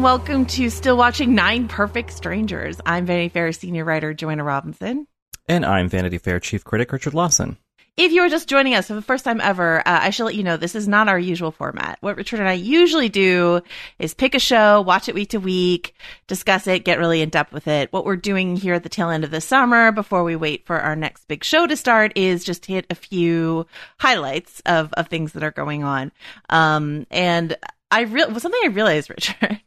And welcome to Still Watching Nine Perfect Strangers. I'm Vanity Fair senior writer Joanna Robinson. And I'm Vanity Fair chief critic Richard Lawson. If you are just joining us for the first time ever, uh, I should let you know this is not our usual format. What Richard and I usually do is pick a show, watch it week to week, discuss it, get really in depth with it. What we're doing here at the tail end of the summer before we wait for our next big show to start is just hit a few highlights of, of things that are going on. Um, and I real something I realized, Richard,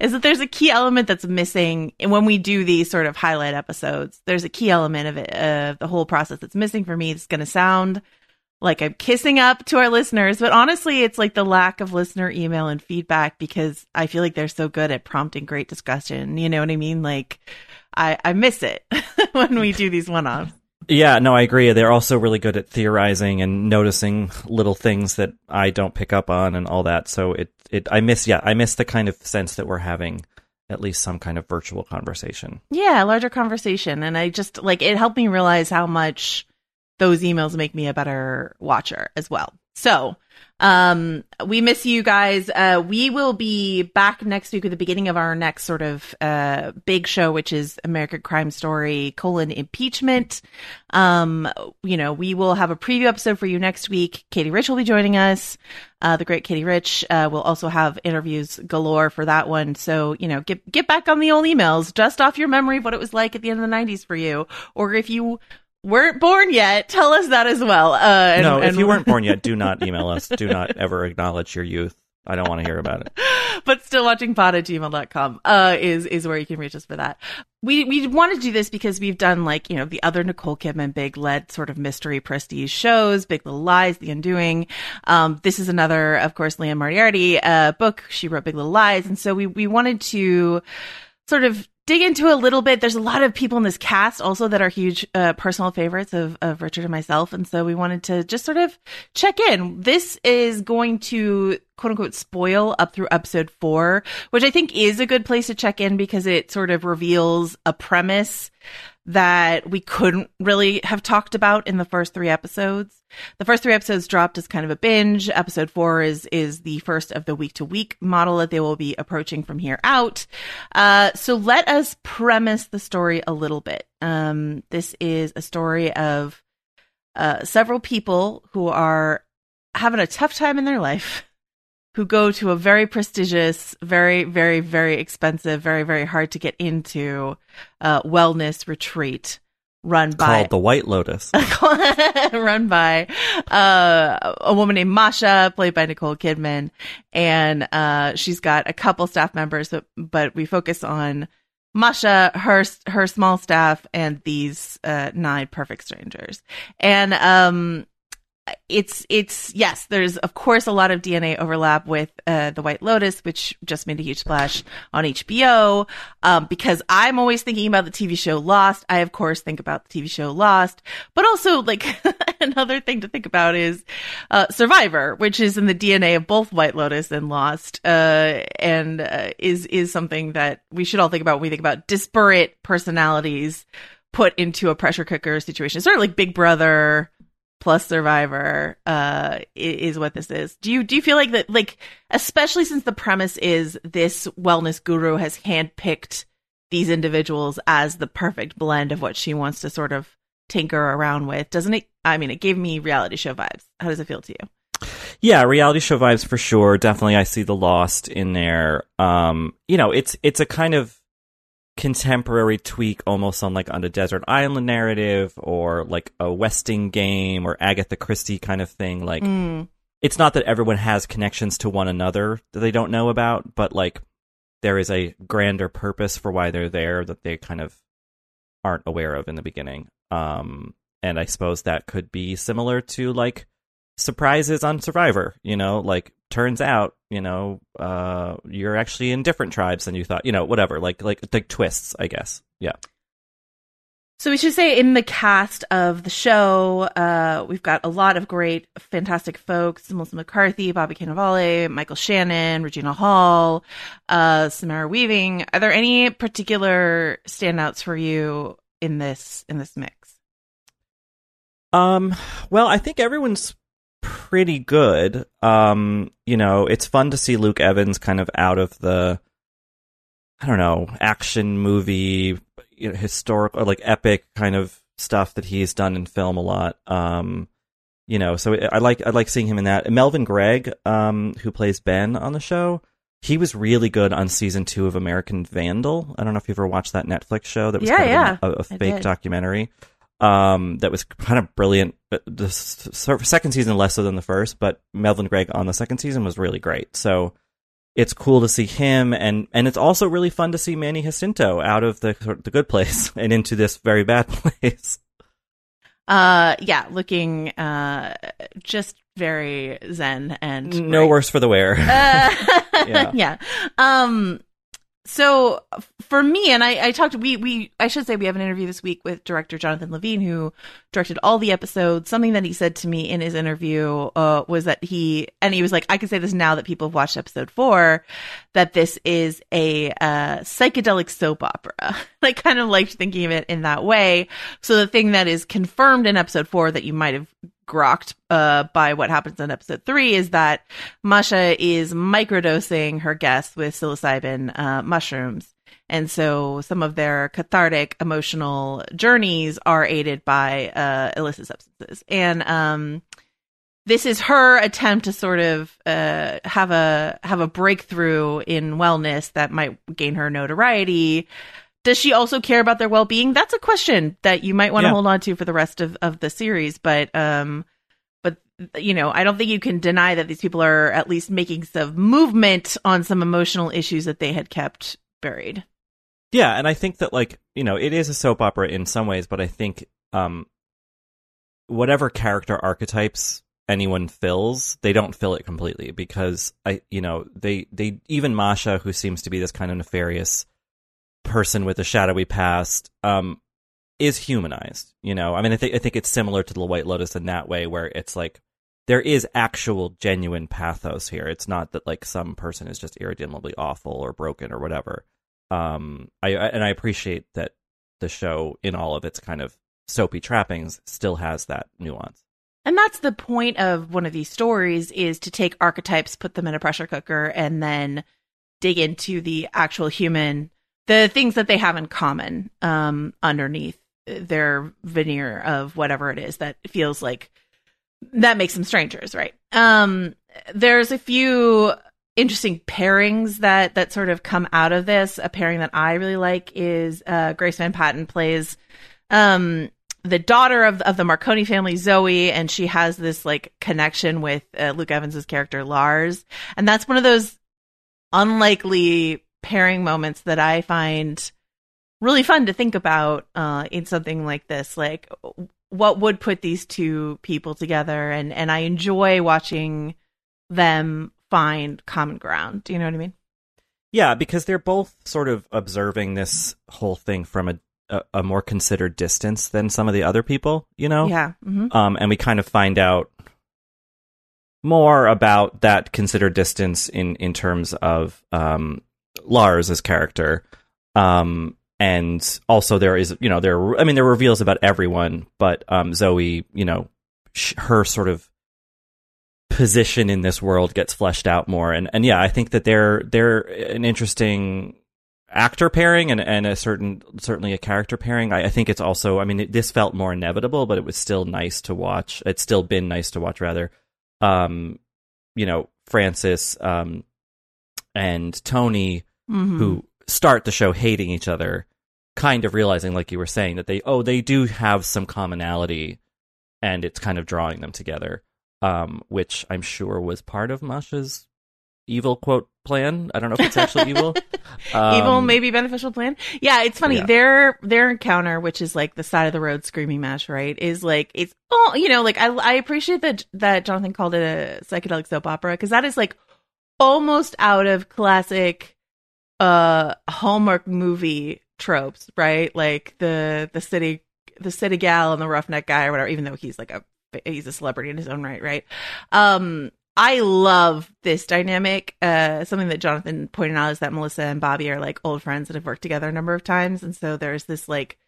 is that there's a key element that's missing when we do these sort of highlight episodes. There's a key element of it, of the whole process that's missing for me. It's going to sound like I'm kissing up to our listeners, but honestly, it's like the lack of listener email and feedback because I feel like they're so good at prompting great discussion. You know what I mean? Like, I, I miss it when we do these one offs. Yeah, no, I agree. They're also really good at theorizing and noticing little things that I don't pick up on and all that. So it, it, I miss, yeah, I miss the kind of sense that we're having at least some kind of virtual conversation. Yeah, larger conversation. And I just like it helped me realize how much those emails make me a better watcher as well. So, um, we miss you guys. Uh, we will be back next week at the beginning of our next sort of, uh, big show, which is American Crime Story colon impeachment. Um, you know, we will have a preview episode for you next week. Katie Rich will be joining us. Uh, the great Katie Rich. Uh, we'll also have interviews galore for that one. So, you know, get, get back on the old emails, dust off your memory of what it was like at the end of the nineties for you. Or if you weren't born yet, tell us that as well. Uh, and, no, if and- you weren't born yet, do not email us. Do not ever acknowledge your youth. I don't want to hear about it. but still watching pod at gmail.com uh is is where you can reach us for that we we want to do this because we've done like you know the other nicole kidman big led sort of mystery prestige shows big little lies the undoing um this is another of course liane moriarty uh book she wrote big little lies and so we we wanted to sort of dig into a little bit. There's a lot of people in this cast also that are huge uh, personal favorites of, of Richard and myself. And so we wanted to just sort of check in. This is going to quote unquote spoil up through episode four, which I think is a good place to check in because it sort of reveals a premise that we couldn't really have talked about in the first three episodes. The first three episodes dropped as kind of a binge. Episode four is is the first of the week to week model that they will be approaching from here out. Uh, so let us premise the story a little bit. Um, this is a story of uh, several people who are having a tough time in their life who go to a very prestigious, very, very, very expensive, very, very hard to get into uh, wellness retreat run by Called the White Lotus. run by uh, a woman named Masha, played by Nicole Kidman, and uh, she's got a couple staff members, but, but we focus on Masha, her her small staff, and these uh, nine perfect strangers. And um, it's it's yes, there's of course a lot of DNA overlap with uh, the White Lotus, which just made a huge splash on HBO. Um, because I'm always thinking about the TV show Lost. I of course think about the TV show Lost, but also like another thing to think about is uh, Survivor, which is in the DNA of both White Lotus and Lost, uh, and uh, is is something that we should all think about when we think about disparate personalities put into a pressure cooker situation. Sort of like Big Brother plus Survivor uh, is what this is. Do you do you feel like that? Like, especially since the premise is this wellness guru has handpicked these individuals as the perfect blend of what she wants to sort of tinker around with. Doesn't it? I mean, it gave me reality show vibes. How does it feel to you? Yeah, reality show vibes for sure. Definitely, I see the Lost in there. Um, you know, it's it's a kind of contemporary tweak, almost on like on a desert island narrative, or like a Westing game, or Agatha Christie kind of thing. Like, Mm. it's not that everyone has connections to one another that they don't know about, but like there is a grander purpose for why they're there that they kind of aren't aware of in the beginning. Um, and I suppose that could be similar to like surprises on Survivor. You know, like turns out, you know, uh, you're actually in different tribes than you thought. You know, whatever. Like like like twists, I guess. Yeah. So we should say in the cast of the show, uh, we've got a lot of great, fantastic folks: Melissa McCarthy, Bobby Cannavale, Michael Shannon, Regina Hall, uh, Samara Weaving. Are there any particular standouts for you in this in this mix? Um, well, I think everyone's pretty good. Um, you know, it's fun to see Luke Evans kind of out of the, I don't know, action movie, you know, historic or like epic kind of stuff that he's done in film a lot. Um, you know, so I like I like seeing him in that. Melvin Gregg, um, who plays Ben on the show, he was really good on season two of American Vandal. I don't know if you ever watched that Netflix show that was Yeah, kind yeah, of a, a I fake documentary um, that was kind of brilliant. The second season less so than the first, but Melvin Gregg on the second season was really great. So it's cool to see him, and and it's also really fun to see Manny Jacinto out of the the good place and into this very bad place. Uh, yeah, looking uh, just very zen and no worse for the wear. Uh, Yeah. yeah. Um. So for me, and I, I talked. We we I should say we have an interview this week with director Jonathan Levine, who directed all the episodes. Something that he said to me in his interview uh, was that he and he was like, I can say this now that people have watched episode four, that this is a uh, psychedelic soap opera. I kind of liked thinking of it in that way. So the thing that is confirmed in episode four that you might have grokked uh, by what happens in episode three is that Masha is microdosing her guests with psilocybin uh, mushrooms. And so some of their cathartic emotional journeys are aided by uh, illicit substances. And um, this is her attempt to sort of uh, have a have a breakthrough in wellness that might gain her notoriety. Does she also care about their well being? That's a question that you might want to Yeah. hold on to for the rest of, of the series. But um, but you know, I don't think you can deny that these people are at least making some movement on some emotional issues that they had kept buried. Yeah, and I think that like you know it is a soap opera in some ways, but I think um, whatever character archetypes anyone fills, they don't fill it completely because I you know they they even Masha, who seems to be this kind of nefarious person with a shadowy past, um, is humanized. You know, I mean, I think I think it's similar to the White Lotus in that way, where it's like there is actual genuine pathos here. It's not that like some person is just irredeemably awful or broken or whatever. Um, I, I and I appreciate that the show, in all of its kind of soapy trappings, still has that nuance. And that's the point of one of these stories is to take archetypes, put them in a pressure cooker, and then dig into the actual human, the things that they have in common um, underneath their veneer of whatever it is that feels like that makes them strangers, right? Um, there's a few interesting pairings that that sort of come out of this. A pairing that I really like is uh, Grace Van Patten plays um, the daughter of of the Marconi family, Zoe, and she has this like connection with uh, Luke Evans's character Lars, and that's one of those unlikely pairing moments that I find really fun to think about uh, in something like this. Like, what would put these two people together, and and I enjoy watching them find common ground. Do you know what I mean? Yeah, because they're both sort of observing this whole thing from a a, a more considered distance than some of the other people. You know, Yeah. hmm um, and we kind of find out more about that considered distance in in terms of um, Lars's character. Um, and also there is, you know, there. I mean, there are reveals about everyone, but um, Zoe, you know, sh- her sort of position in this world gets fleshed out more. And and yeah, I think that they're they're an interesting actor pairing and, and a certain certainly a character pairing. I, I think it's also I mean it, this felt more inevitable, but it was still nice to watch. It's still been nice to watch rather. Um, you know, Frances um and Tony Mhm. who start the show hating each other, kind of realizing, like you were saying, that they oh they do have some commonality, and it's kind of drawing them together, um, which I'm sure was part of Masha's evil quote plan. I don't know if it's actually evil. evil Um, maybe beneficial plan yeah it's funny yeah. their their encounter which is like the side of the road screaming match right is like it's oh you know like i i appreciate that that jonathan called it a psychedelic soap opera because that is like almost out of classic uh hallmark movie tropes right like the the city the city gal and the roughneck guy or whatever even though he's like a he's a celebrity in his own right right um I love this dynamic. Uh, something that Jonathan pointed out is that Melissa and Bobby are like old friends that have worked together a number of times, and so there's this like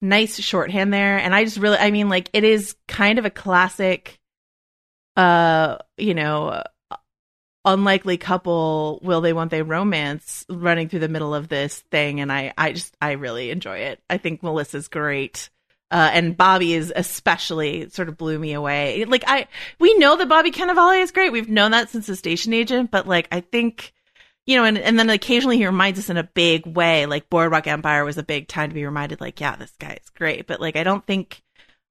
nice shorthand there. And I just really, I mean, like it is kind of a classic, uh, you know, unlikely couple will they won't they romance running through the middle of this thing, and I, I just, I really enjoy it. I think Melissa's great. Uh, and Bobby is especially sort of blew me away. Like I, we know that Bobby Cannavale is great. We've known that since the station agent, but like I think, you know, and, and then occasionally he reminds us in a big way. Like Boardwalk Empire was a big time to be reminded, like, yeah, this guy is great. But like I don't think,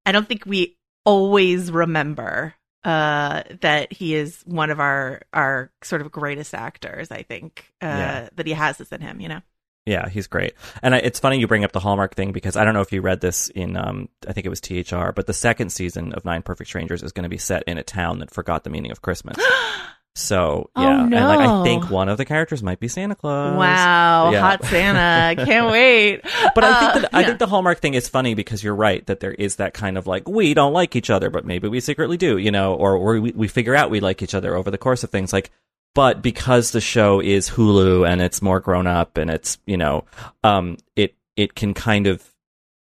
I don't think we always remember uh that he is one of our our sort of greatest actors. I think uh Yeah. that he has this in him. You know. Yeah, he's great. And I, it's funny you bring up the Hallmark thing because I don't know if you read this in, um, I think it was THR, but the second season of Nine Perfect Strangers is going to be set in a town that forgot the meaning of Christmas. So Oh, yeah, and like I think one of the characters might be Santa Claus. Wow, Yeah. hot Santa! Can't wait. But I think Uh, that I think the Hallmark thing is funny because you're right that there is that kind of like we don't like each other, but maybe we secretly do, you know, or, or we we figure out we like each other over the course of things. Like, but because the show is Hulu and it's more grown up and it's you know, um, it it can kind of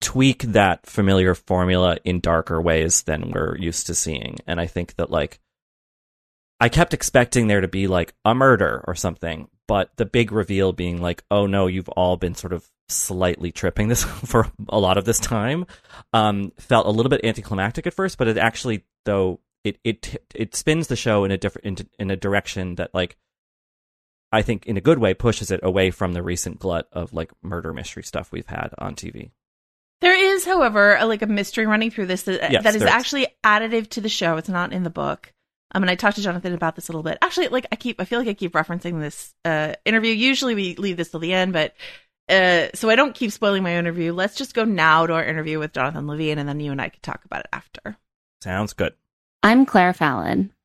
tweak that familiar formula in darker ways than we're used to seeing, and I think that like. I kept expecting there to be like a murder or something, but the big reveal being like, oh no, you've all been sort of slightly tripping this for a lot of this time, um, felt a little bit anticlimactic at first, but it actually though it it it spins the show in a different in, in a direction that like I think in a good way pushes it away from the recent glut of like murder mystery stuff we've had on TV. There is, however, a, like a mystery running through this that, Yes, that is there is. actually additive to the show. It's not in the book. Um, and I talked to Jonathan about this a little bit. Actually, like I keep, I feel like I keep referencing this uh, interview. Usually we leave this till the end, but uh, so I don't keep spoiling my interview. Let's just go now to our interview with Jonathan Levine, and then you and I can talk about it after. Sounds good. I'm Claire Fallon.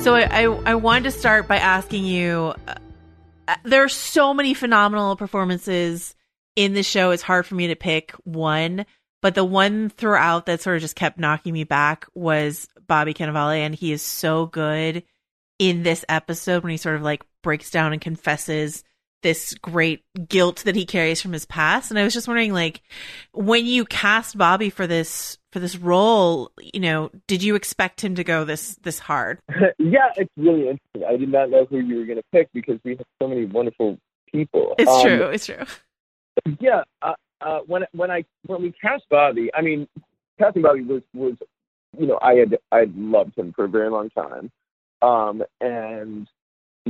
So I, I, I wanted to start by asking you. Uh, uh, there are so many phenomenal performances in the show. It's hard for me to pick one, but the one throughout that sort of just kept knocking me back was Bobby Cannavale, and he is so good in this episode when he sort of like breaks down and confesses this great guilt that he carries from his past. And I was just wondering, like, when you cast Bobby for this for this role, you know, did you expect him to go this this hard? yeah, it's really interesting. I did not know who you were going to pick because we have so many wonderful people. It's Um, true. It's true. Yeah, uh, uh, when when I when we cast Bobby, I mean, casting Bobby was was you know I had I had loved him for a very long time, um, and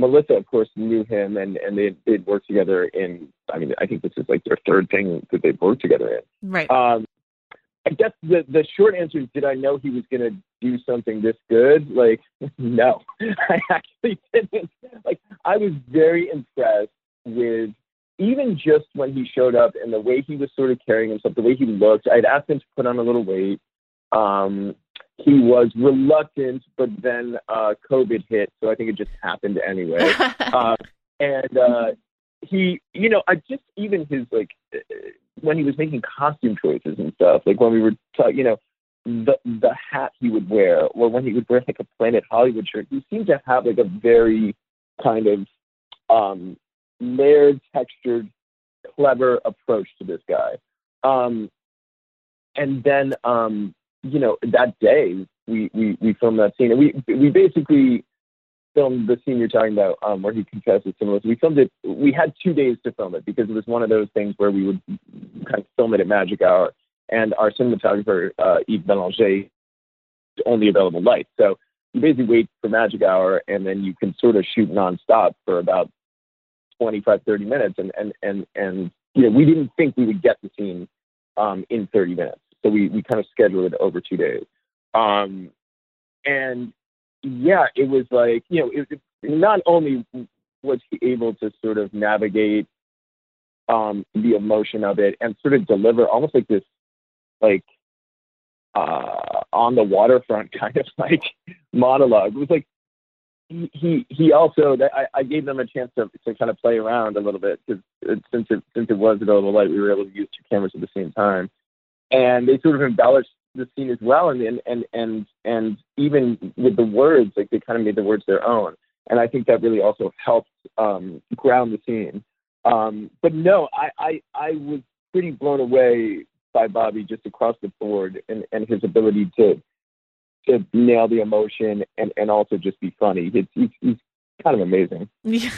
Melissa, of course, knew him, and and they they'd worked together in. I mean, I think this is like their third thing that they've worked together in. Right. Um, I guess the the short answer is, did I know he was going to do something this good? Like, no, I actually didn't. Like, I was very impressed with even just when he showed up and the way he was sort of carrying himself, the way he looked, I'd asked him to put on a little weight. Um, he was reluctant, but then uh, COVID hit, so I think it just happened anyway. uh, and uh, he, you know, I just even his like when he was making costume choices and stuff, like when we were, ta- you know, the the hat he would wear, or when he would wear like a Planet Hollywood shirt, he seemed to have like a very kind of um, layered, textured, clever approach to this guy. Um, and then, um, you know, that day we, we, we filmed that scene and we, we basically filmed the scene you're talking about, um, where he confesses to Melissa. We filmed it, we had two days to film it because it was one of those things where we would kind of film it at magic hour and our cinematographer, uh, Yves Belanger, only available light. So you basically wait for magic hour and then you can sort of shoot nonstop for about 25, 30 minutes. And, and, and, and, you know, we didn't think we would get the scene, um, in 30 minutes. So we, we kind of scheduled it over two days. Um, and yeah, it was like, you know, it, it, not only was he able to sort of navigate, um, the emotion of it and sort of deliver almost like this, like, uh, on the waterfront kind of like monologue. It was like he he, also I, I gave them a chance to to kind of play around a little bit because since it since it was a little light, we were able to use two cameras at the same time, and they sort of embellished the scene as well, and and and and, and even with the words, like they kind of made the words their own, and I think that really also helped um, ground the scene. Um, but no, I, I I was pretty blown away by Bobby just across the board and, and his ability to to nail the emotion and, and also just be funny. He's, he's kind of amazing. Yeah.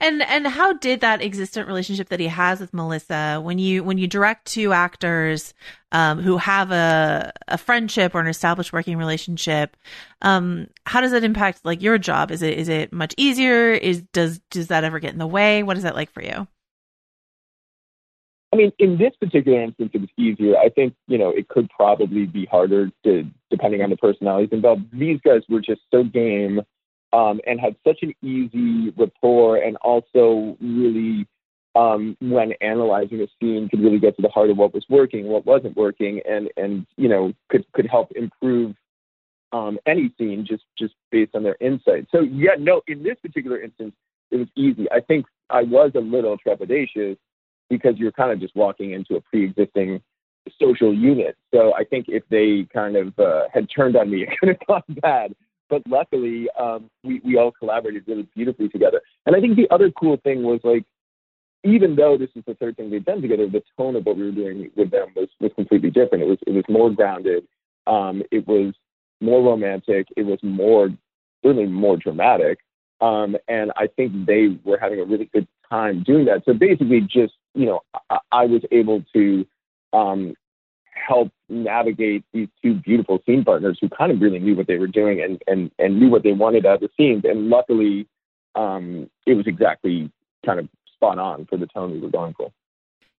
And and how did that existent relationship that he has with Melissa when you when you direct two actors um, who have a a friendship or an established working relationship, um, how does that impact like your job? Is it is it much easier? Is does does that ever get in the way? What is that like for you? I mean, in this particular instance, it was easier. I think, you know, it could probably be harder to, depending on the personalities involved. These guys were just so game um, and had such an easy rapport and also really, um, when analyzing a scene, could really get to the heart of what was working, what wasn't working, and, and you know, could, could help improve um, any scene just, just based on their insight. So, yeah, no, in this particular instance, it was easy. I think I was a little trepidatious because you're kind of just walking into a pre-existing social unit. So I think if they kind of uh, had turned on me, it could have gone bad. But luckily, um, we we all collaborated really beautifully together. And I think the other cool thing was like, even though this is the third thing they've done together, the tone of what we were doing with them was was completely different. It was it was more grounded. Um, it was more romantic. It was more really more dramatic. Um, and I think they were having a really good time doing that. So basically, just you know, I, I was able to um, help navigate these two beautiful scene partners who kind of really knew what they were doing and and and knew what they wanted out of the scenes. And luckily, um, it was exactly kind of spot on for the tone we were going for.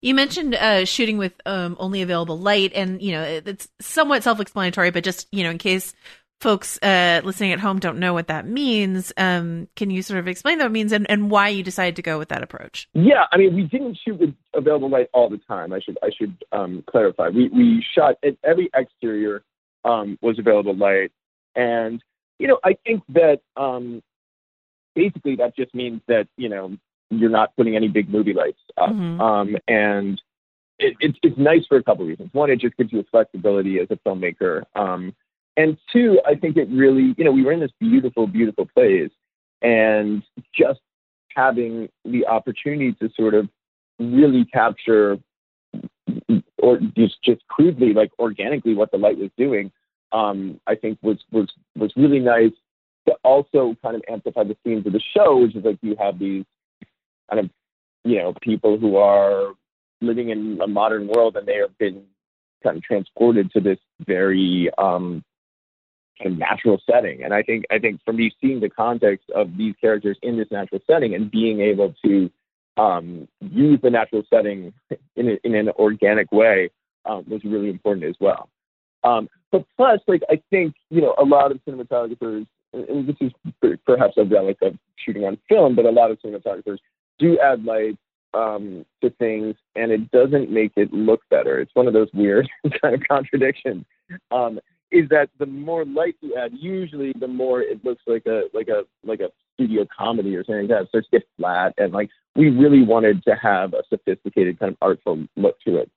You mentioned uh, shooting with um, only available light, and you know it's somewhat self-explanatory, but just you know in case folks uh, listening at home don't know what that means, um, can you sort of explain what it means and, and why you decided to go with that approach? Yeah, I mean, we didn't shoot with available light all the time. I should I should um, clarify. We we shot at every exterior um, was available light, and you know I think that um, basically that just means that you know you're not putting any big movie lights up, Mhm. um, and it, it's it's nice for a couple reasons. One, it just gives you a flexibility as a filmmaker. Um, and two, I think it really, you know, we were in this beautiful, beautiful place, and just having the opportunity to sort of really capture, or just just crudely, like organically, what the light was doing, um, I think was was was really nice. To also kind of amplify the themes of the show, which is like you have these kind of, you know, people who are living in a modern world, and they have been kind of transported to this very um, kind of natural setting. And I think I think for me, seeing the context of these characters in this natural setting and being able to um, use the natural setting in, a, in an organic way um, was really important as well. Um, but plus, like I think you know a lot of cinematographers, and this is perhaps a relic of shooting on film, but a lot of cinematographers do add lights um, to things, and it doesn't make it look better. It's one of those weird kind of contradictions. Um, is that the more light you add, usually the more it looks like a like a like a studio comedy or something like that. It starts to get flat, and like we really wanted to have a sophisticated kind of artful look to it.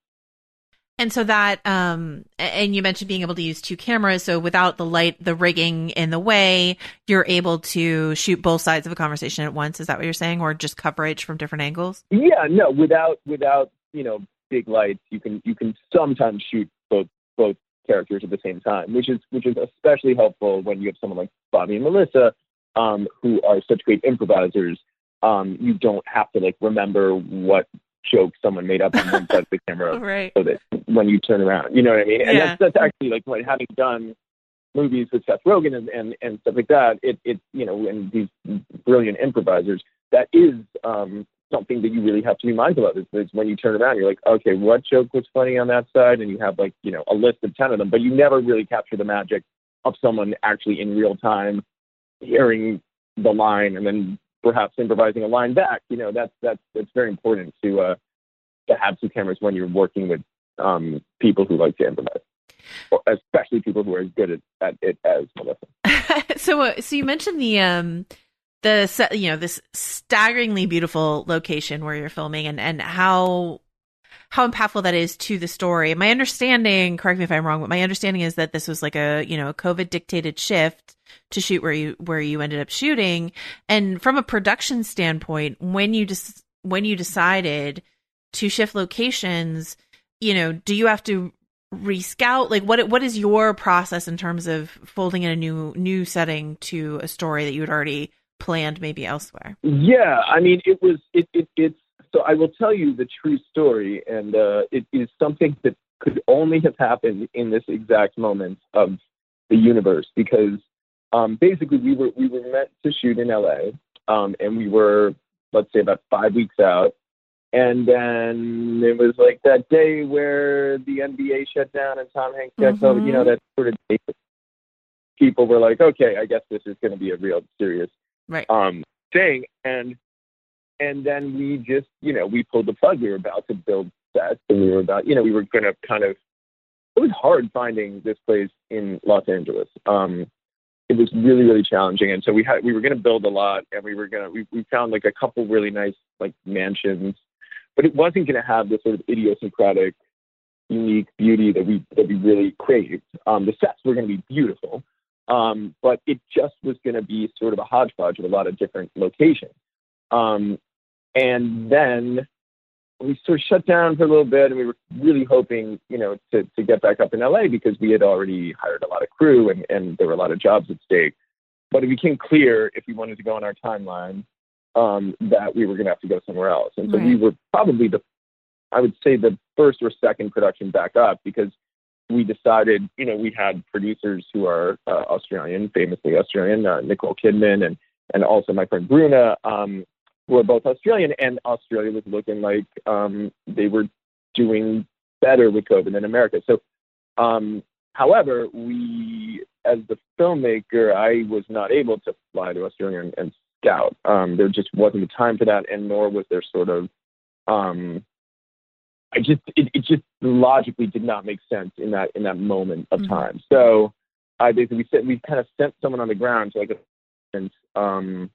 And so that, um, and you mentioned being able to use two cameras. So without the light, the rigging in the way, you're able to shoot both sides of a conversation at once. Is that what you're saying? Or just coverage from different angles? Yeah, no, without without you know big lights, you can you can sometimes shoot both both characters at the same time, which is which is especially helpful when you have someone like Bobby and Melissa, um, who are such great improvisers. Um, you don't have to like remember what joke someone made up on one side of the camera Right. so that when you turn around, you know what I mean? And Yeah. that's that's actually like what having done movies with Seth Rogen and, and, and stuff like that, it it you know, and these brilliant improvisers, that is um something that you really have to be mindful of is, is when you turn around, you're like, okay, what joke was funny on that side? And you have like, you know, a list of ten of them, but you never really capture the magic of someone actually in real time hearing the line and then perhaps improvising a line back. You know, that's that's that's very important to uh to have two cameras when you're working with um people who like to improvise. Or especially people who are as good at, at it as Melissa. so, uh, so you mentioned the, um, the, you know, this staggeringly beautiful location where you're filming and, and how, how impactful that is to the story. My understanding, correct me if I'm wrong, but my understanding is that this was like a, you know, a COVID dictated shift to shoot where you, where you ended up shooting. And from a production standpoint, when you just, when you decided to shift locations, you know, do you have to rescout like what what is your process in terms of folding in a new new setting to a story that you had already planned maybe elsewhere Yeah, I mean, it was it, it it's so I will tell you the true story, and uh, it is something that could only have happened in this exact moment of the universe because um, basically we were we were meant to shoot in LA, um, and we were let's say about five weeks out, and then it was like that day where the NBA shut down and Tom Hanks got COVID. You know that sort of day. People were like, okay, I guess this is going to be a real serious right um, thing. And and then we just, you know, we pulled the plug. We were about to build sets, and we were about, you know, we were going to kind of. It was hard finding this place in Los Angeles. Um, it was really, really challenging, and so we had we were going to build a lot, and we were going to we, we found like a couple really nice like mansions, but it wasn't going to have this sort of idiosyncratic, unique beauty that we that we really craved. Um, the sets were going to be beautiful, um, but it just was going to be sort of a hodgepodge of a lot of different locations. Um, and then we sort of shut down for a little bit, and we were really hoping, you know, to, to get back up in LA because we had already hired a lot of crew and, and there were a lot of jobs at stake. But it became clear if we wanted to go on our timeline um, that we were going to have to go somewhere else. And so we were probably the, I would say, the first or second production back up because we decided, you know, we had producers who are uh, Australian, famously Australian, uh, Nicole Kidman, and and also my friend Bruna, um, who are both Australian, and Australia was looking like um, they were doing better with COVID than America. So, um, however, we, as the filmmaker, I was not able to fly to Australia and, and scout. Um, there just wasn't the time for that, and nor was there sort of um, I just it, it just logically did not make sense in that in that moment of Mhm. time. So I basically said we kind of sent someone on the ground to like a um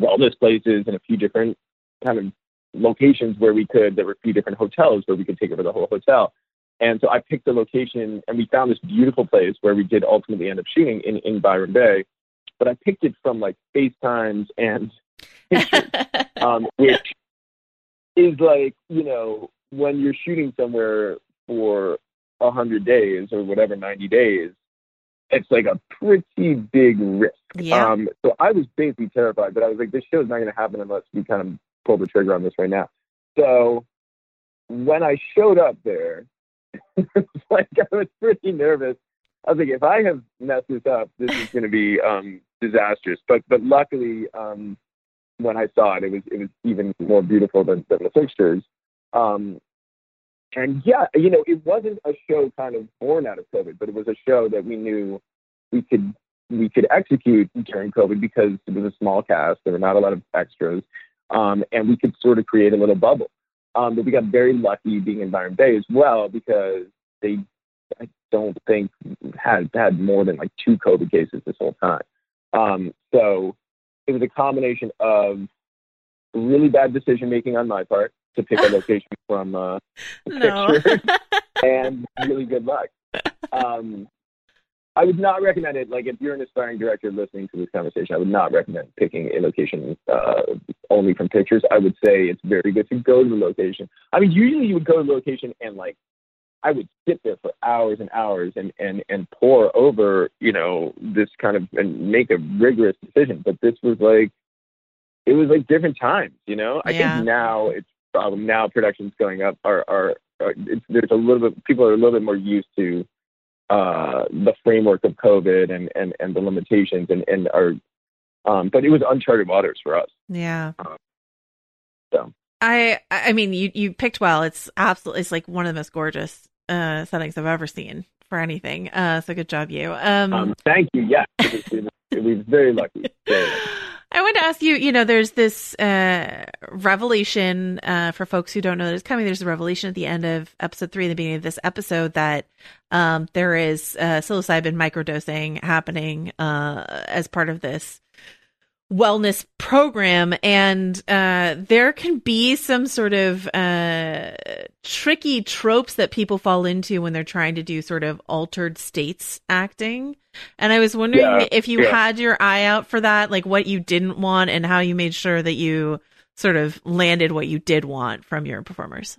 wellness places and a few different kind of locations where we could there were a few different hotels where we could take over the whole hotel. And so I picked a location and we found this beautiful place where we did ultimately end up shooting in, in Byron Bay. But I picked it from like FaceTimes and pictures um, which is like you know when you're shooting somewhere for a hundred days or whatever ninety days, it's like a pretty big risk. yeah Um, so I was basically terrified, but I was like, this show's not going to happen unless we kind of pull the trigger on this right now. So when I showed up there, it's like I was pretty nervous. I was like, if I have messed this up, this is going to be um, disastrous. But but luckily, um, when I saw it, it was it was even more beautiful than, than the pictures. Um, and yeah, you know, it wasn't a show kind of born out of COVID, but it was a show that we knew we could we could execute during COVID because it was a small cast. There were not a lot of extras. um, and we could sort of create a little bubble. Um, but we got very lucky being in Byron Bay as well because they, I don't think, had had more than like two COVID cases this whole time. Um, so it was a combination of really bad decision making on my part to pick a location from uh, No. pictures and really good luck. Um, I would not recommend it. Like, if you're an aspiring director listening to this conversation, I would not recommend picking a location uh, only from pictures. I would say it's very good to go to the location. I mean, usually you would go to the location and like, I would sit there for hours and hours and and and pour over, you know, this kind of and make a rigorous decision. But this was like, it was like different times, you know. I Yeah. think now it's problem. Now productions going up are are, are it's, there's a little bit people are a little bit more used to uh, the framework of COVID and, and, and the limitations and, and are, um, but it was uncharted waters for us. Yeah. So. I I mean you you picked well. It's absolutely it's like one of the most gorgeous uh settings I've ever seen for anything. Uh so good job you. Um, Um, thank you. Yeah, it was, it was, it was very lucky. Very lucky. I want to ask you, you know, there's this uh, revelation uh, for folks who don't know that it's coming. There's a revelation at the end of episode three, the beginning of this episode, that um, there is uh, psilocybin microdosing happening uh, as part of this wellness program. And uh, there can be some sort of uh, tricky tropes that people fall into when they're trying to do sort of altered states acting. And I was wondering Yeah, if you yeah. had your eye out for that, like what you didn't want and how you made sure that you sort of landed what you did want from your performers.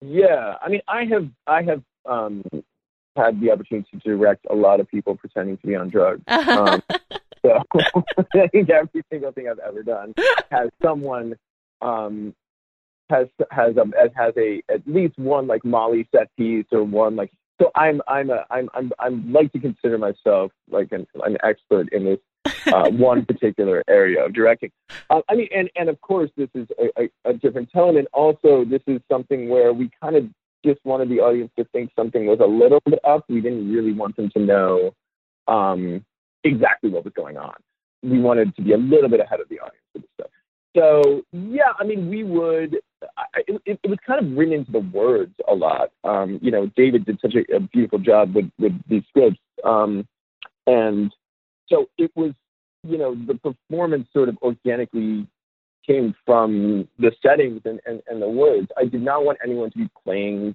Yeah, I mean, I have I have um, had the opportunity to direct a lot of people pretending to be on drugs. Um, so I think every single thing I've ever done has someone um, has has um, has a at least one like Molly set piece or one like. So I'm I'm a I'm I'm I'm like to consider myself like an an expert in this uh, one particular area of directing. Uh, I mean, and and of course this is a, a, a different tone, and also this is something where we kind of just wanted the audience to think something was a little bit up. We didn't really want them to know um, exactly what was going on. We wanted to be a little bit ahead of the audience with this stuff. So yeah, I mean, we would. I, it, it was kind of written into the words a lot. Um, you know, David did such a, a beautiful job with with these scripts, um, and so it was. You know, the performance sort of organically came from the settings and, and, and the words. I did not want anyone to be playing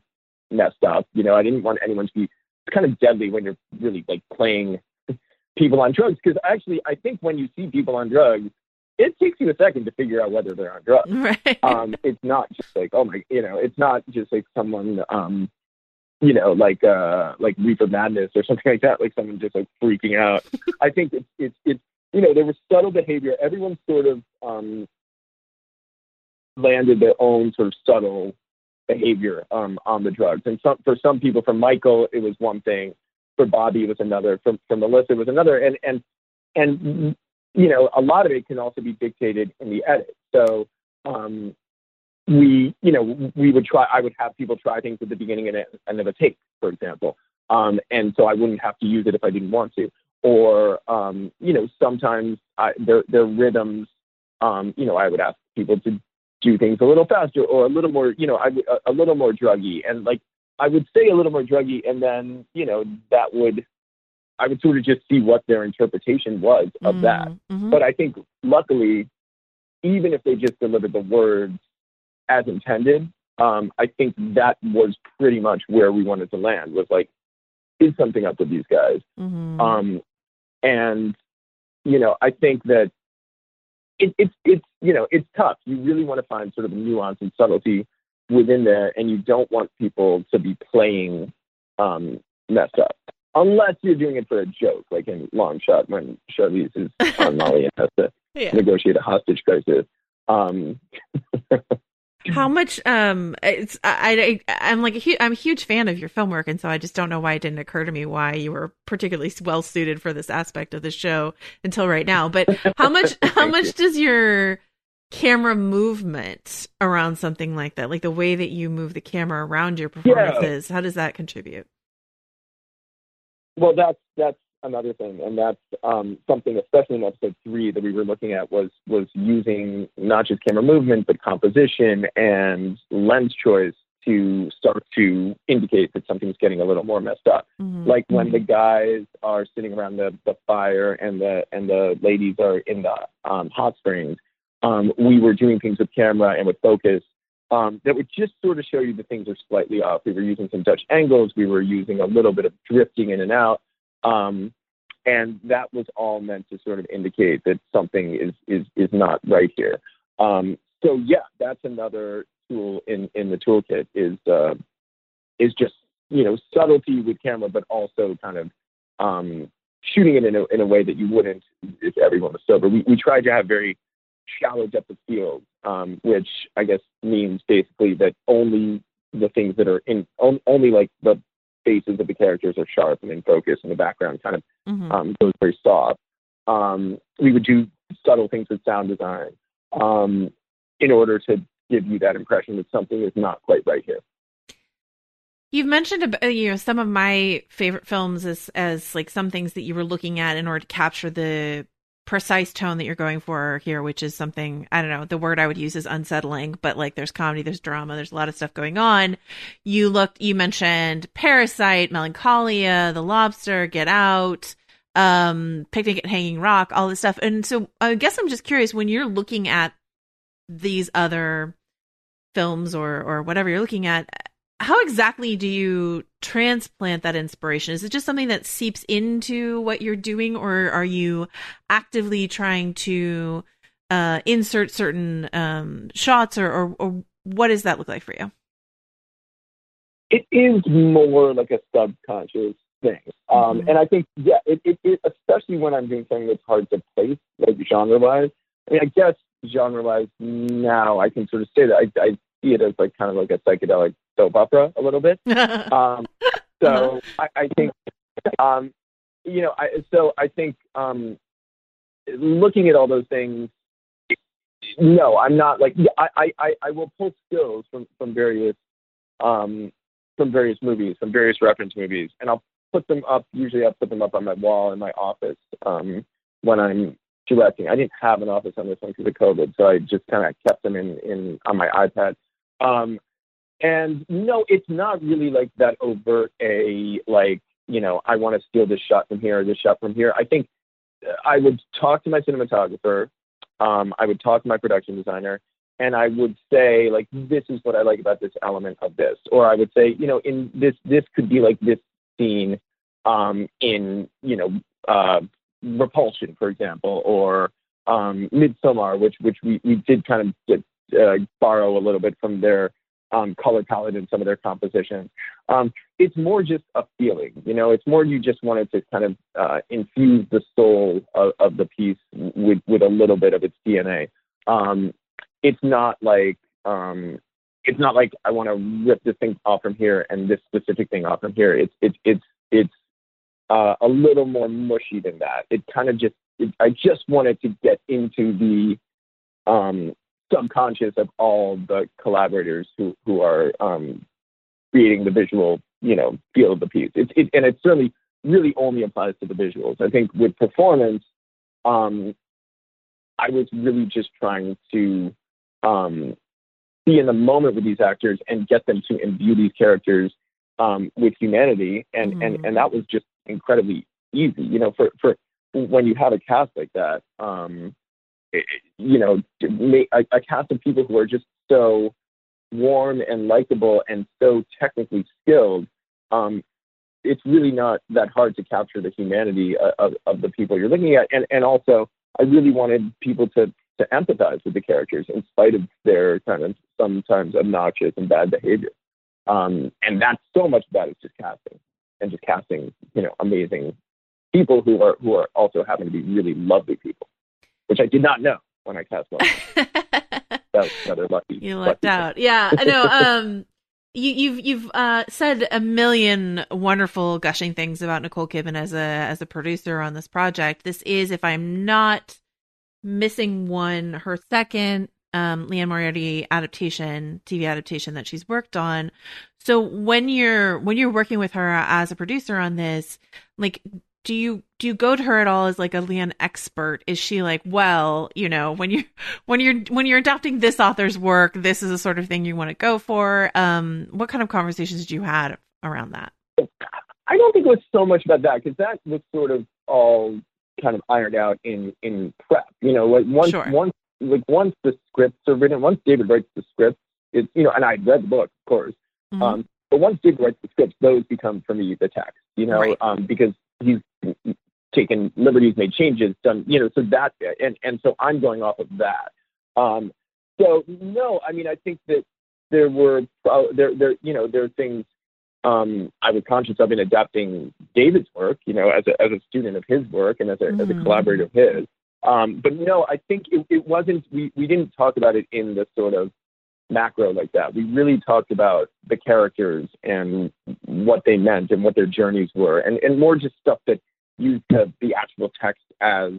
messed up. You know, I didn't want anyone to be. It's kind of deadly when you're really like playing people on drugs because actually, I think when you see people on drugs, it takes you a second to figure out whether they're on drugs. right. Um, it's not just like oh my, you know, it's not just like someone, um, you know, like uh, like Reefer Madness or something like that, like someone just like freaking out. I think it's it's it's you know there was subtle behavior. Everyone sort of um, landed their own sort of subtle behavior um, on the drugs. And some, for some people, for Michael, it was one thing. For Bobby, it was another. For, for Melissa, it was another. And and and you know, a lot of it can also be dictated in the edit. So um, we, you know, we would try. I would have people try things at the beginning and end of a take, for example. Um, and so I wouldn't have to use it if I didn't want to. Or um, you know, sometimes I, their their rhythms. Um, you know, I would ask people to do things a little faster or a little more, you know, I, would- a, a little more druggy. And like, I would say a little more druggy, and then, you know, that would, I would sort of just see what their interpretation was of that. Mhm. But I think luckily, even if they just delivered the words as intended, um, I think that was pretty much where we wanted to land was like, is something up with these guys? Mhm. Um, and you know, I think that it, it's it's you know it's tough. You really want to find sort of nuance and subtlety within there, and you don't want people to be playing um, messed up, unless you're doing it for a joke, like in Long Shot when Charlize is on Molly and has to yeah. negotiate a hostage crisis. Um, How much? Um, it's I, I I'm like a hu- I'm a huge fan of your film work, and so I just don't know why it didn't occur to me why you were particularly well suited for this aspect of the show until right now. But how much? how much does your camera movement around something like that, like the way that you move the camera around your performances, how does that contribute? Well, that's that's another thing, and that's um, something, especially in episode three, that we were looking at was was using not just camera movement but composition and lens choice to start to indicate that something's getting a little more messed up. Mhm. Like when the guys are sitting around the, the fire and the and the ladies are in the um, hot springs, um, we were doing things with camera and with focus um, that would just sort of show you that things are slightly off. We were using some Dutch angles. We were using a little bit of drifting in and out. Um, and that was all meant to sort of indicate that something is is is not right here. Um, so yeah, that's another tool in in the toolkit is uh, is just you know subtlety with camera, but also kind of um, shooting it in a in a way that you wouldn't if everyone was sober. We we tried to have very shallow depth of field, um, which I guess means basically that only the things that are in on, only like the faces of the characters are sharp and in focus, and the background kind of Mhm. um, goes very soft. Um, we would do subtle things with sound design um, in order to give you that impression that something is not quite right here. You've mentioned you know some of my favorite films as as like some things that you were looking at in order to capture the precise tone that you're going for here, which is something I don't know. The word I would use is unsettling, but like there's comedy, there's drama, there's a lot of stuff going on. You looked, you mentioned Parasite, Melancholia, The Lobster, Get Out, um, Picnic at Hanging Rock, all this stuff. And so I guess I'm just curious when you're looking at these other films or or whatever you're looking at how exactly do you transplant that inspiration? Is it just something that seeps into what you're doing, or are you actively trying to uh, insert certain um, shots, or, or, or what does that look like for you? It is more like a subconscious thing, um, Mhm. and I think yeah, it, it, it especially when I'm doing something that's hard to place, like genre wise. I mean, I guess genre wise now I can sort of say that I, I see it as like kind of like a psychedelic soap opera a little bit. Um, so I, I think, um, you know, I, so I think um, looking at all those things, no, I'm not like I, I, I, will pull stills from from various um, from various movies, from various reference movies, and I'll put them up. Usually, I'll put them up on my wall in my office um, when I'm directing. I didn't have an office on this one because of COVID, so I just kind of kept them in in on my iPad. Um, and no, it's not really like that overt a like, you know, I want to steal this shot from here or this shot from here. I think uh, I would talk to my cinematographer, um, I would talk to my production designer, and I would say like, this is what I like about this element of this, or I would say, you know, in this this could be like this scene um, in you know uh, Repulsion, for example, or um, which which we we did kind of get, uh, borrow a little bit from their um, color palette and some of their compositions. Um, it's more just a feeling, you know. It's more you just wanted to kind of uh, infuse the soul of, of the piece with with a little bit of its DNA. Um, it's not like um, it's not like I want to rip this thing off from here and this specific thing off from here. It's it's it's it's uh, a little more mushy than that. It kind of just it, I just wanted to get into the um, subconscious of all the collaborators who who are um, creating the visual, you know, feel of the piece. It, it and it certainly really only applies to the visuals. I think with performance, um, I was really just trying to um, be in the moment with these actors and get them to imbue these characters um, with humanity, and Mhm. and and that was just incredibly easy. You know, for for when you have a cast like that. Um, you know, a, a cast of people who are just so warm and likable and so technically skilled, um, it's really not that hard to capture the humanity of, of, of the people you're looking at. And, and also, I really wanted people to, to empathize with the characters in spite of their kind of sometimes obnoxious and bad behavior. Um, and that's so much about it, just casting and just casting, you know, amazing people who are who are also happen to be really lovely people, which I did not know when I cast one. That was another lucky. you lucky lucked thing. out. Yeah, I know. Um, you, you've you've uh, said a million wonderful gushing things about Nicole Kidman as a as a producer on this project. This is, if I'm not missing one, her second um, Liane Moriarty adaptation, TV adaptation that she's worked on. So when you're when you're working with her as a producer on this, like do you do you go to her at all as like a Liane expert? Is she like, well, you know, when you when you're when you're adopting this author's work, this is the sort of thing you want to go for? Um, what kind of conversations did you had around that? I don't think it was so much about that because that was sort of all kind of ironed out in in prep. You know, like once Sure. once like once the scripts are written, once David writes the script, it's you know, and I read the book, of course. Mhm. Um, but once David writes the scripts, those become for me the text. You know, Right. um, because he's taken liberties, made changes, done. You know, so that and and so I'm going off of that. Um, so no, I mean, I think that there were uh, there there you know there are things um, I was conscious of in adapting David's work, you know, as a, as a student of his work and as a, as a Mhm. collaborator of his. Um, but no, I think it, it wasn't, we, we didn't talk about it in the sort of macro like that. We really talked about the characters and what they meant and what their journeys were and, and more just stuff that used the, the actual text as,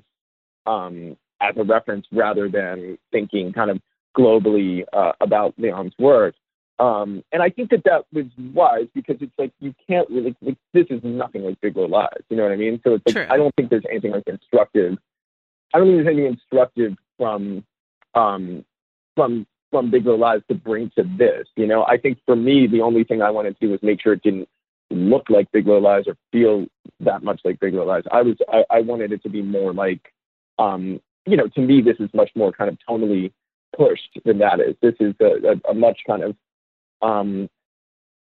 um, as a reference rather than thinking kind of globally uh, about Liane's work. Um, and I think that that was wise because it's like you can't really. Like, this is nothing like Big Little Lies. You know what I mean? So it's like True. I don't think there's anything like instructive. I don't think there's anything instructive from um, from from Big Little Lies to bring to this. You know, I think for me the only thing I wanted to do was make sure it didn't look like Big Little Lies or feel that much like Big Little Lies. I was I, I wanted it to be more like um, you know to me this is much more kind of tonally pushed than that is. This is a, a, a much kind of um,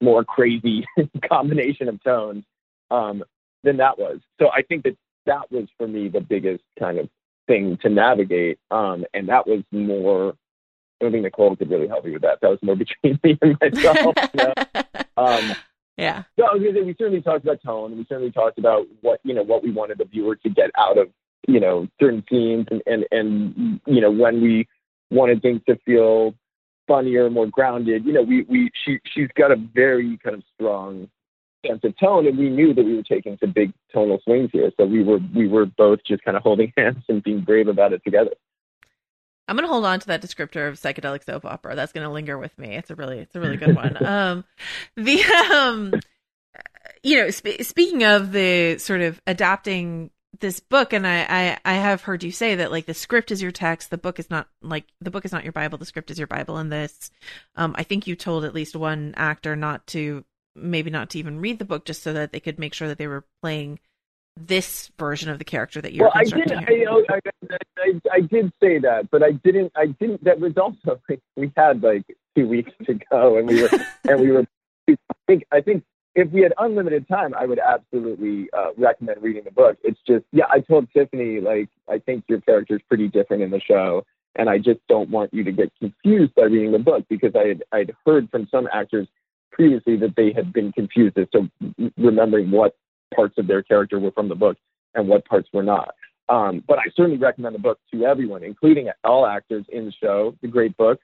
more crazy combination of tones um, than that was. So I think that that was for me the biggest kind of thing to navigate, um, and that was more. I don't think Nicole could really help me with that. That was more between me and myself. you know? um, yeah. so I was gonna say, we certainly talked about tone. We certainly talked about what you know what we wanted the viewer to get out of you know certain scenes, and and and you know when we wanted things to feel funnier, more grounded. You know, we we she she's got a very kind of strong sense of tone, and we knew that we were taking some big tonal swings here. So we were we were both just kind of holding hands and being brave about it together. I'm gonna hold on to that descriptor of psychedelic soap opera. That's gonna linger with me. It's a really, it's a really good one. um, the um, you know, sp- speaking of the sort of adapting this book, and I, I, I have heard you say that like the script is your text, the book is not like the book is not your Bible, the script is your Bible. And this, um, I think you told at least one actor not to maybe not to even read the book just so that they could make sure that they were playing this version of the character that you're well, I did. I, you know, I, I, I did say that, but I didn't. I didn't. That was also like we had like two weeks to go, and we were and we were. I think. I think if we had unlimited time, I would absolutely uh, recommend reading the book. It's just, yeah. I told Tiffany like I think your character is pretty different in the show, and I just don't want you to get confused by reading the book because I had I'd heard from some actors previously that they had been confused as to remembering what parts of their character were from the book and what parts were not. Um, but I certainly recommend the book to everyone, including all actors in the show. It's a great book.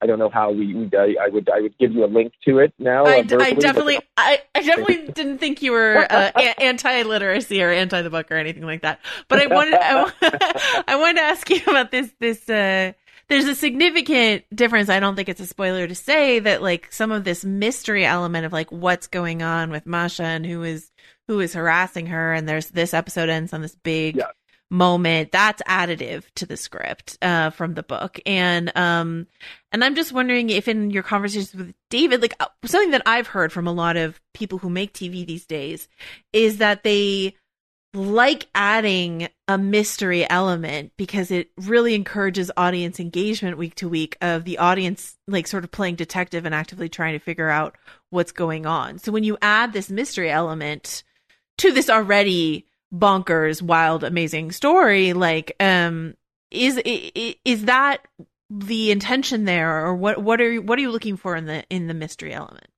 I don't know how we, we I, I would I would give you a link to it now. I, I definitely, I, I definitely didn't think you were uh, anti-literacy or anti the book or anything like that. But I wanted, I, I wanted to ask you about this. This, uh, there's a significant difference. I don't think it's a spoiler to say that like some of this mystery element of like what's going on with Masha and who is who is harassing her, and there's this episode ends on this big Yeah. moment that's additive to the script uh, from the book, and um, and I'm just wondering if in your conversations with David, like uh, something that I've heard from a lot of people who make TV these days is that they like adding a mystery element because it really encourages audience engagement week to week of the audience like sort of playing detective and actively trying to figure out what's going on. So when you add this mystery element to this already bonkers, wild, amazing story, like um is is that the intention there or what what are you what are you looking for in the in the mystery element?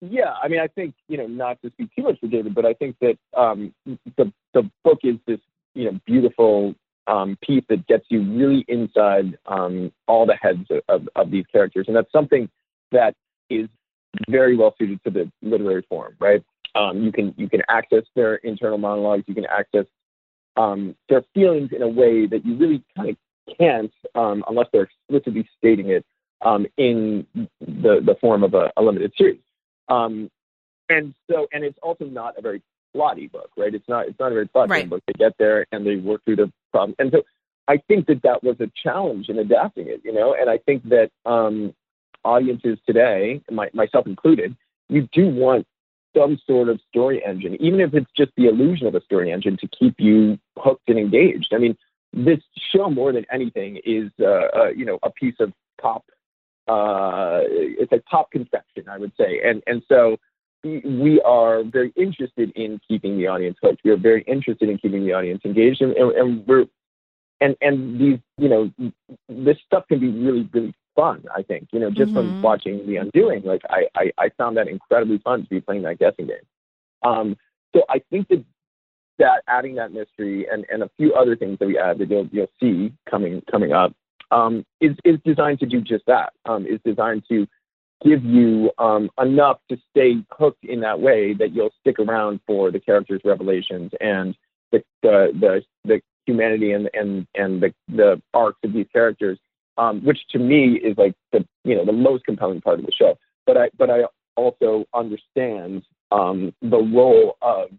Yeah, I mean, I think you know, not to speak too much for David, but I think that um, the the book is this you know beautiful um, piece that gets you really inside um, all the heads of, of, of these characters, and that's something that is very well suited to the literary form, right? Um, you can you can access their internal monologues, you can access um, their feelings in a way that you really kind of can't um, unless they're explicitly stating it um, in the the form of a, a limited series. Um, and so, and it's also not a very plotty book, right? It's not it's not a very plot Right. book. They get there and they work through the problem, and so I think that that was a challenge in adapting it, you know. And I think that um, audiences today, my, myself included, you do want some sort of story engine, even if it's just the illusion of a story engine, to keep you hooked and engaged. I mean, this show more than anything is, uh, uh, you know, a piece of pop. Uh, it's a pop confection, I would say, and and so we- are very interested in keeping the audience hooked. We are very interested in keeping the audience engaged, and, and, and we're and and these, you know, this stuff can be really really fun. I think, you know, just Mhm. from watching The Undoing, like I, I I found that incredibly fun to be playing that guessing game. Um, so I think that that adding that mystery and, and a few other things that we add that you'll you'll see coming coming up um, is is designed to do just that. Um, is designed to give you um, enough to stay hooked in that way that you'll stick around for the characters' revelations and the the the, the humanity and and and the the arcs of these characters, um, which to me is like the you know the most compelling part of the show. But I but I also understand um, the role of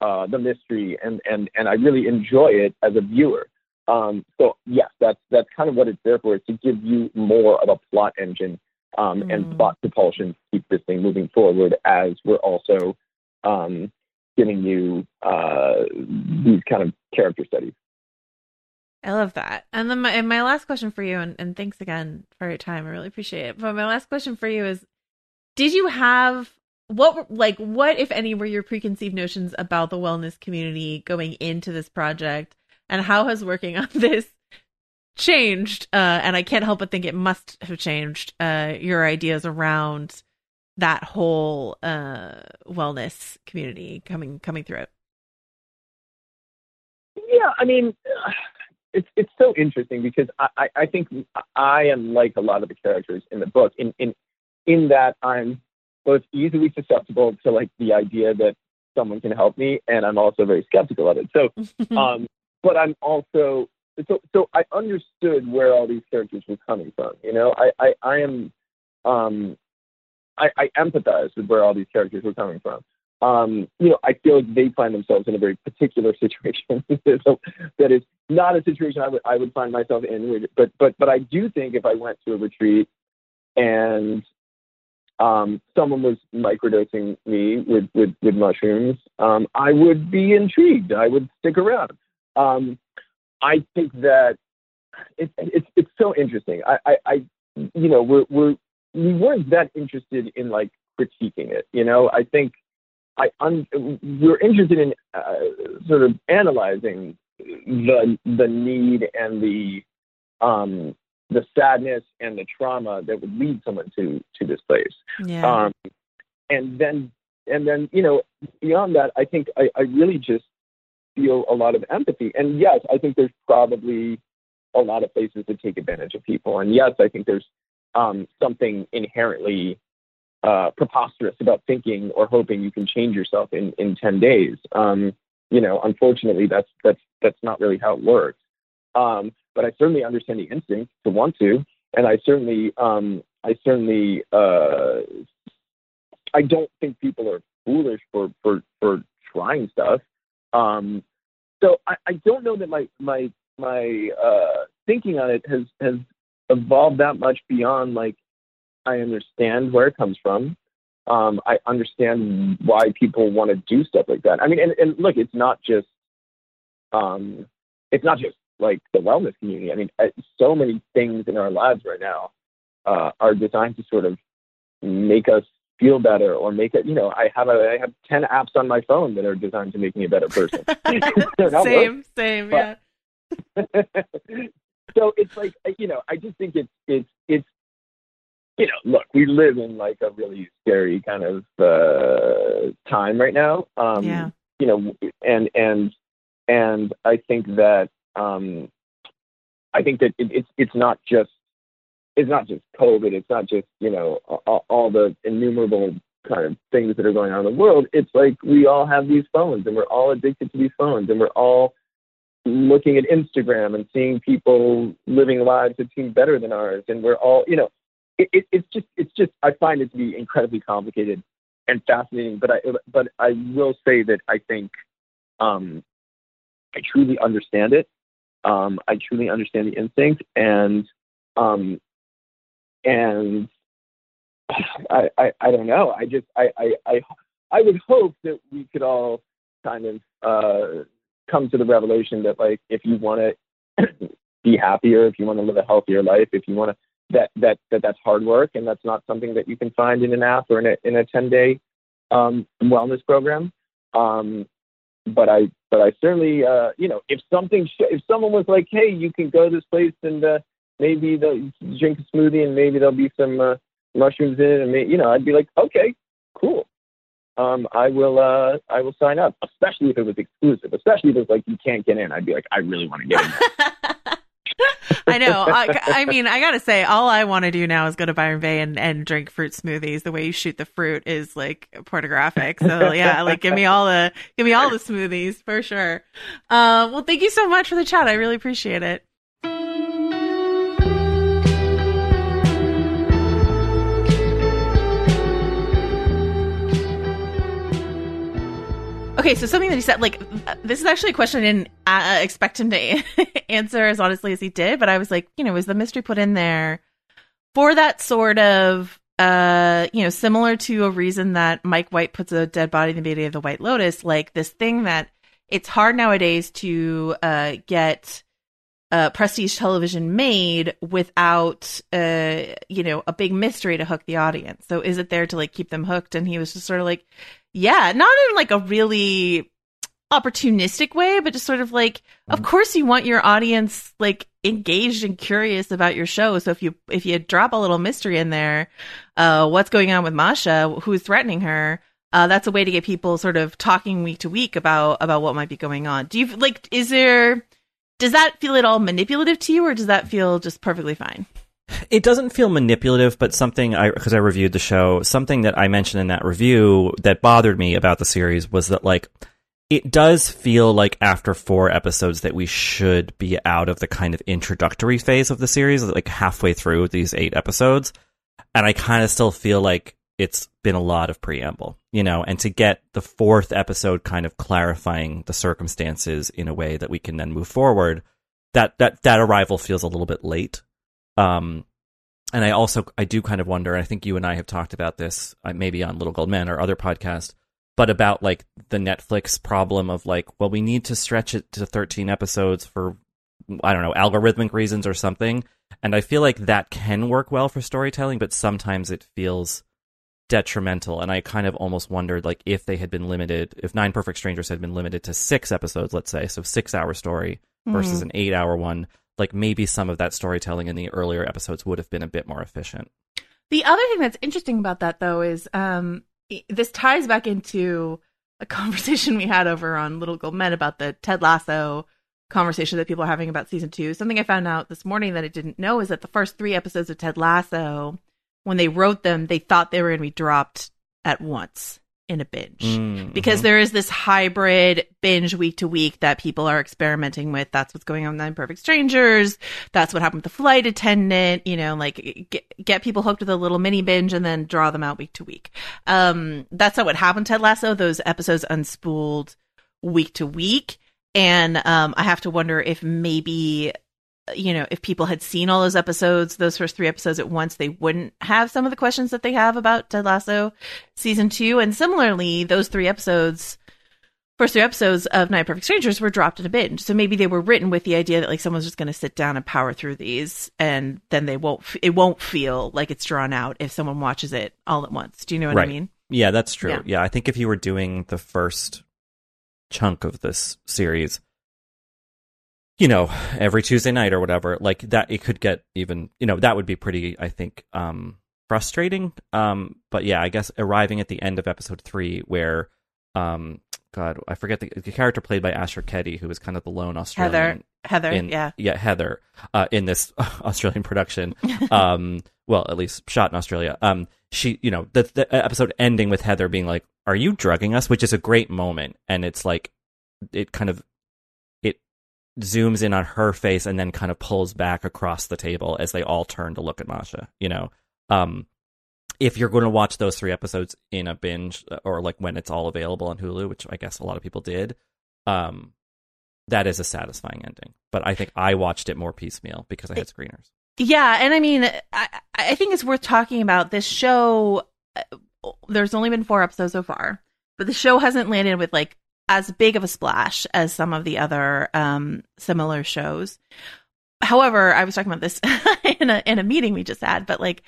uh, the mystery and and and I really enjoy it as a viewer. Um, so yes, that's that's kind of what it's there for, is to give you more of a plot engine um, and Mm. plot propulsion to keep this thing moving forward as we're also um, giving you uh, these kind of character studies. I love that. And then my, and my last question for you, and, and thanks again for your time. I really appreciate it. But my last question for you is Did you have what, like, what, if any, were your preconceived notions about the wellness community going into this project? And how has working on this changed? Uh, and I can't help but think it must have changed uh, your ideas around that whole uh, wellness community coming coming through it. Yeah, I mean, it's it's so interesting because I, I, I think I am like a lot of the characters in the book in in in that I'm both easily susceptible to like the idea that someone can help me, and I'm also very skeptical of it. So, um, but I'm also so so I understood where all these characters were coming from. You know, I I, I am um, I, I empathize with where all these characters were coming from um, you know, I feel like they find themselves in a very particular situation so that is not a situation I would I would find myself in. But but but I do think if I went to a retreat and um, someone was microdosing me with with, with mushrooms, um, I would be intrigued. I would stick around. Um, I think that it, it's it's so interesting. I, I, I you know we're we're we weren't that interested in like critiquing it. You know, I think I un- we're interested in uh, sort of analyzing the the need and the um, the sadness and the trauma that would lead someone to to this place. Yeah. Um, and then and then you know beyond that, I think I, I really just feel a lot of empathy. And yes, I think there's probably a lot of places to take advantage of people. And yes, I think there's um, something inherently uh, preposterous about thinking or hoping you can change yourself in, in 10 days. Um, you know, unfortunately, that's, that's, that's not really how it works. Um, but I certainly understand the instinct to want to, and I certainly, um, I certainly, uh, I don't think people are foolish for, for, for trying stuff. Um, so I, I don't know that my, my, my, uh, thinking on it has, has evolved that much beyond like, I understand where it comes from. Um, I understand why people want to do stuff like that. I mean, and, and look, it's not just, um, it's not just like the wellness community. I mean, uh, so many things in our lives right now uh, are designed to sort of make us feel better or make it. You know, I have a I have ten apps on my phone that are designed to make me a better person. They're not same, same, yeah. so it's like you know, I just think it's it's it's you know, look, we live in like a really scary kind of uh, time right now. Um, Yeah. You know, and and and I think that um, I think that it, it's it's not just it's not just COVID. It's not just you know all, all the innumerable kind of things that are going on in the world. It's like we all have these phones, and we're all addicted to these phones, and we're all looking at Instagram and seeing people living lives that seem better than ours, and we're all you know it, it, it's just it's just I find it to be incredibly complicated. and fascinating. But I but I will say that I think um, I truly understand it. Um, I truly understand the instinct, and um, and I, I I don't know. I just I I I, I would hope that we could all kind of uh, come to the revelation that like if you want to be happier, if you want to live a healthier life, if you want to that that that that's hard work and that's not something that you can find in an app or in a in a 10 day um, wellness program. Um, but I but I certainly uh, you know if something sh- if someone was like hey you can go to this place and uh, maybe they'll drink a smoothie and maybe there'll be some uh, mushrooms in it and may, you know I'd be like okay cool um, I will uh, I will sign up especially if it was exclusive especially if it's like you can't get in I'd be like I really want to get in. I know. I, I mean, I gotta say, all I want to do now is go to Byron Bay and, and drink fruit smoothies. The way you shoot the fruit is like pornographic. So yeah, like give me all the give me all the smoothies for sure. Uh, well, thank you so much for the chat. I really appreciate it. Okay, so something that he said, like, this is actually a question I didn't uh, expect him to answer as honestly as he did, but I was like, you know, was the mystery put in there for that sort of, uh, you know, similar to a reason that Mike White puts a dead body in the beauty of the White Lotus, like this thing that it's hard nowadays to uh, get uh, prestige television made without, uh, you know, a big mystery to hook the audience. So is it there to like keep them hooked? And he was just sort of like, yeah, not in like a really opportunistic way, but just sort of like, of course you want your audience like engaged and curious about your show. So if you if you drop a little mystery in there, uh, what's going on with Masha, who's threatening her, uh, that's a way to get people sort of talking week to week about about what might be going on. Do you like? Is there? Does that feel at all manipulative to you, or does that feel just perfectly fine? It doesn't feel manipulative, but something I because I reviewed the show, something that I mentioned in that review that bothered me about the series was that like it does feel like after four episodes that we should be out of the kind of introductory phase of the series, like halfway through these eight episodes, and I kind of still feel like it's been a lot of preamble, you know, and to get the fourth episode kind of clarifying the circumstances in a way that we can then move forward, that that that arrival feels a little bit late. Um, and I also I do kind of wonder, I think you and I have talked about this, uh, maybe on Little Gold Men or other podcasts, but about like the Netflix problem of like, well, we need to stretch it to 13 episodes for I don't know algorithmic reasons or something. And I feel like that can work well for storytelling, but sometimes it feels detrimental. And I kind of almost wondered like if they had been limited, if Nine Perfect Strangers had been limited to six episodes, let's say, so six hour story versus an eight hour one, like maybe some of that storytelling in the earlier episodes would have been a bit more efficient. The other thing that's interesting about that, though, is um, this ties back into a conversation we had over on Little Gold Men about the Ted Lasso conversation that people are having about season two. Something I found out this morning that I didn't know is that the first three episodes of Ted Lasso, when they wrote them, they thought they were going to be dropped at once in a binge Mm, because mhm. there is this hybrid binge week to week that people are experimenting with. That's what's going on with Nine Perfect Strangers. That's what happened with the flight attendant. You know, like get, get people hooked with a little mini binge and then draw them out week to week. Um, that's not what happened. Ted Lasso. Those episodes unspooled week to week, and um, I have to wonder if maybe you know, if people had seen all those episodes, those first three episodes at once, they wouldn't have some of the questions that they have about Ted Lasso season two. And similarly, those three episodes, first three episodes of Nine Perfect Strangers were dropped in a binge. So maybe they were written with the idea that like someone's just going to sit down and power through these, and then they won't. f- It won't feel like it's drawn out if someone watches it all at once. Do you know what Right. I mean? Yeah, that's true. Yeah. Yeah. I think if you were doing the first chunk of this series, you know, every Tuesday night or whatever, like that, it could get even, you know, that would be pretty, I think, um, frustrating. Um, but yeah, I guess arriving at the end of episode three where, um, God, I forget the, the character played by Asher Keddie, who was kind of the lone Australian Heather, Heather, in, yeah. yeah, Heather, uh, in this Australian production. um, well, at least shot in Australia. Um, she, you know, the, the episode ending with Heather being like, "Are you drugging us?" Which is a great moment, and it's like, it kind of, zooms in on her face and then kind of pulls back across the table as they all turn to look at Masha. You know, um, if you're going to watch those three episodes in a binge or like when it's all available on Hulu, which I guess a lot of people did, um, that is a satisfying ending. But I think I watched it more piecemeal because I had screeners. Yeah, and I mean, I, I think it's worth talking about this show. uh, There's only been four episodes so far, but the show hasn't landed with like as big of a splash as some of the other um, similar shows. However, I was talking about this in a in a meeting we just had, but like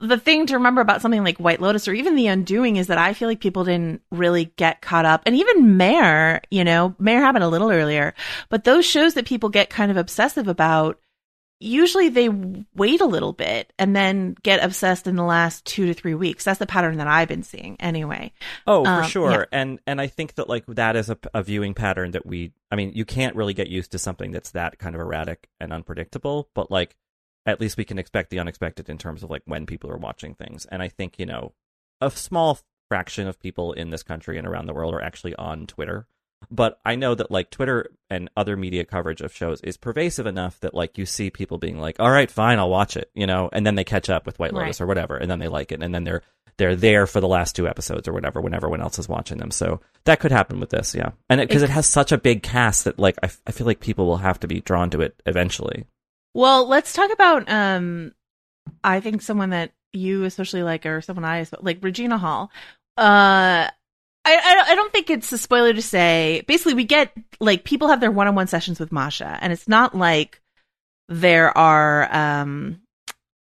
the thing to remember about something like White Lotus or even The Undoing is that I feel like people didn't really get caught up, and even Mare, you know, Mare happened a little earlier, but those shows that people get kind of obsessive about usually they wait a little bit and then get obsessed in the last two to three weeks. That's the pattern that I've been seeing anyway. Oh, for Um, sure. yeah. And and I think that like that is a, a viewing pattern that we I mean, you can't really get used to something that's that kind of erratic and unpredictable, but like at least we can expect the unexpected in terms of like when people are watching things. And I think, you know, a small fraction of people in this country and around the world are actually on Twitter. But I know that like Twitter and other media coverage of shows is pervasive enough that like you see people being like, "All right, fine, I'll watch it," you know, and then they catch up with White Lotus Right. or whatever, and then they like it, and then they're they're there for the last two episodes or whatever when everyone else is watching them. So that could happen with this, yeah. And because it, It- has such a big cast that like I, f- I feel like people will have to be drawn to it eventually. Well, let's talk about um I think someone that you especially like or someone I like Regina Hall. Uh I, I don't think it's a spoiler to say. Basically, we get like people have their one-on-one sessions with Masha, and it's not like there are um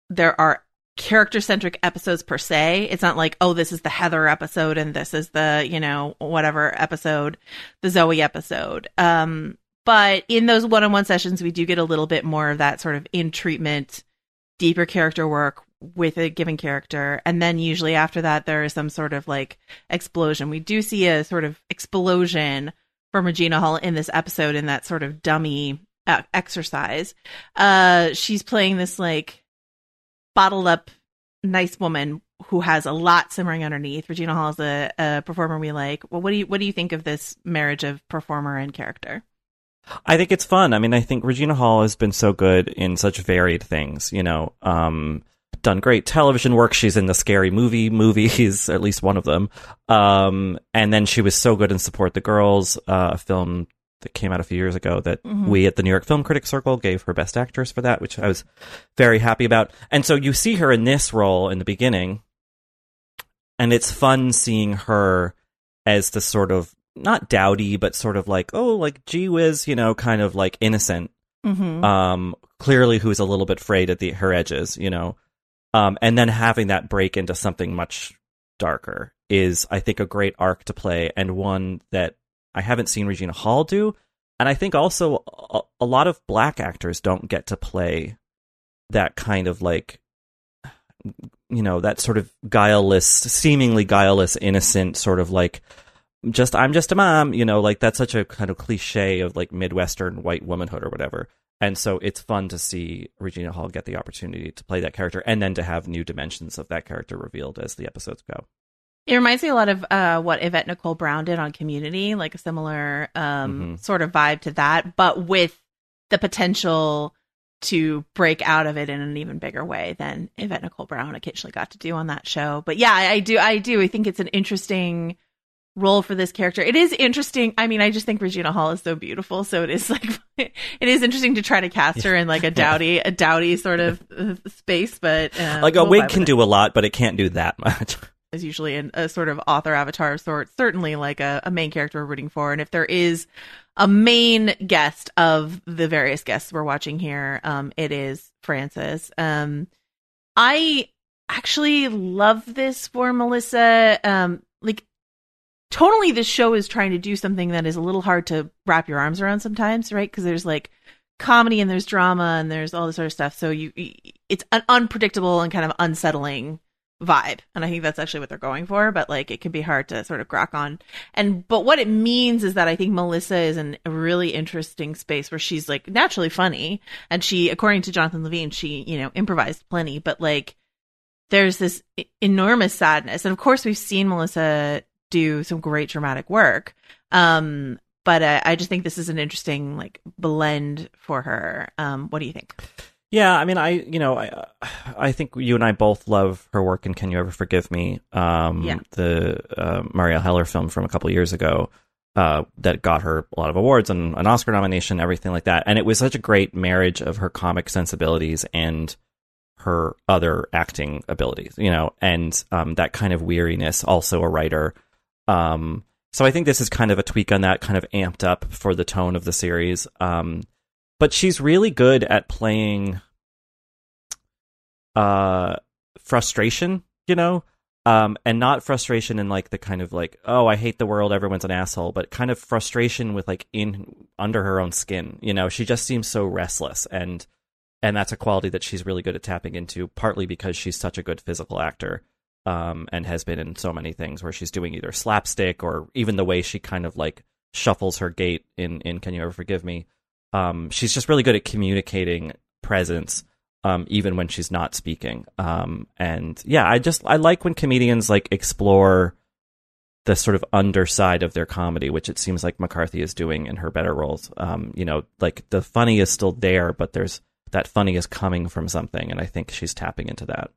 there are character-centric episodes per se. It's not like oh, this is the Heather episode and this is the you know whatever episode, the Zoe episode. Um, but in those one-on-one sessions, we do get a little bit more of that sort of in treatment, deeper character work with a given character. And then usually after that there is some sort of like explosion. We do see a sort of explosion from regina hall in this episode in that sort of dummy uh, exercise. Uh she's playing this like bottled up nice woman who has a lot simmering underneath. Regina hall is a, a performer we like. Well what do you what do you think of this marriage of performer and character? I think it's fun. I mean, I think Regina Hall has been so good in such varied things, you know, um, done great television work. She's in the scary movie movies, at least one of them. Um, and then she was so good in Support the Girls, uh, a film that came out a few years ago that Mhm. we at the New York Film Critics Circle gave her Best Actress for that, which I was very happy about. And so you see her in this role in the beginning, and it's fun seeing her as the sort of not dowdy, but sort of like, oh, like gee whiz, you know, kind of like innocent, mm-hmm. um, clearly who's a little bit frayed at the her edges, you know, um, and then having that break into something much darker is, I think, a great arc to play and one that I haven't seen Regina Hall do, and I think also a, a lot of black actors don't get to play that kind of like you know that sort of guileless seemingly guileless innocent sort of like just i'm just a mom you know like that's such a kind of cliche of like midwestern white womanhood or whatever and so it's fun to see regina hall get the opportunity to play that character and then to have new dimensions of that character revealed as the episodes go It reminds me a lot of uh, what Yvette Nicole Brown did on Community, like a similar um, Mhm. sort of vibe to that, but with the potential to break out of it in an even bigger way than Yvette Nicole Brown occasionally got to do on that show. But yeah, I, I do, I do. I think it's an interesting role for this character. It is interesting. I mean, I just think Regina Hall is so beautiful, so it is like it is interesting to try to cast her in like a dowdy, a dowdy sort of uh, space. But uh, like a we'll wig can do a lot but it can't do that much is usually an, a sort of author avatar of sorts, certainly like a, a main character we're rooting for. And if there is a main guest of the various guests we're watching here, um, it is Frances. Um, I actually love this for Melissa. Um, like totally this show is trying to do something that is a little hard to wrap your arms around sometimes, right? Because there's like comedy and there's drama and there's all this sort of stuff. So you, it's an unpredictable and kind of unsettling vibe. And i think that's actually what they're going for but like it can be hard to sort of grok on. And but what it means is that i think melissa is in a really interesting space where she's like naturally funny. And she according to jonathan levine she you know improvised plenty. But like there's this enormous sadness. And of course we've seen melissa do some great dramatic work um but uh, i just think this is an interesting like blend for her um what do you think Yeah, I mean, I you know, I I think you and I both love her work in Can You Ever Forgive Me? Um, Yeah. the uh, Marielle Heller film from a couple years ago uh, that got her a lot of awards and an Oscar nomination, everything like that. And it was such a great marriage of her comic sensibilities and her other acting abilities, you know, and um, that kind of weariness. Also, a writer. Um, so I think this is kind of a tweak on that, kind of amped up for the tone of the series. Um, but she's really good at playing uh frustration you know? Um and not frustration in like the kind of like oh i hate the world everyone's an asshole but kind of frustration with like in under her own skin you know? She just seems so restless and and that's a quality that she's really good at tapping into partly because she's such a good physical actor um and has been in so many things where she's doing either slapstick or even the way she kind of like shuffles her gait in in can you ever forgive me um she's just really good at communicating presence um, even when she's not speaking. Um, and yeah, I just I like when comedians like explore the sort of underside of their comedy, which it seems like McCarthy is doing in her better roles. Um, you know, like the funny is still there, but there's that funny is coming from something, and I think she's tapping into that.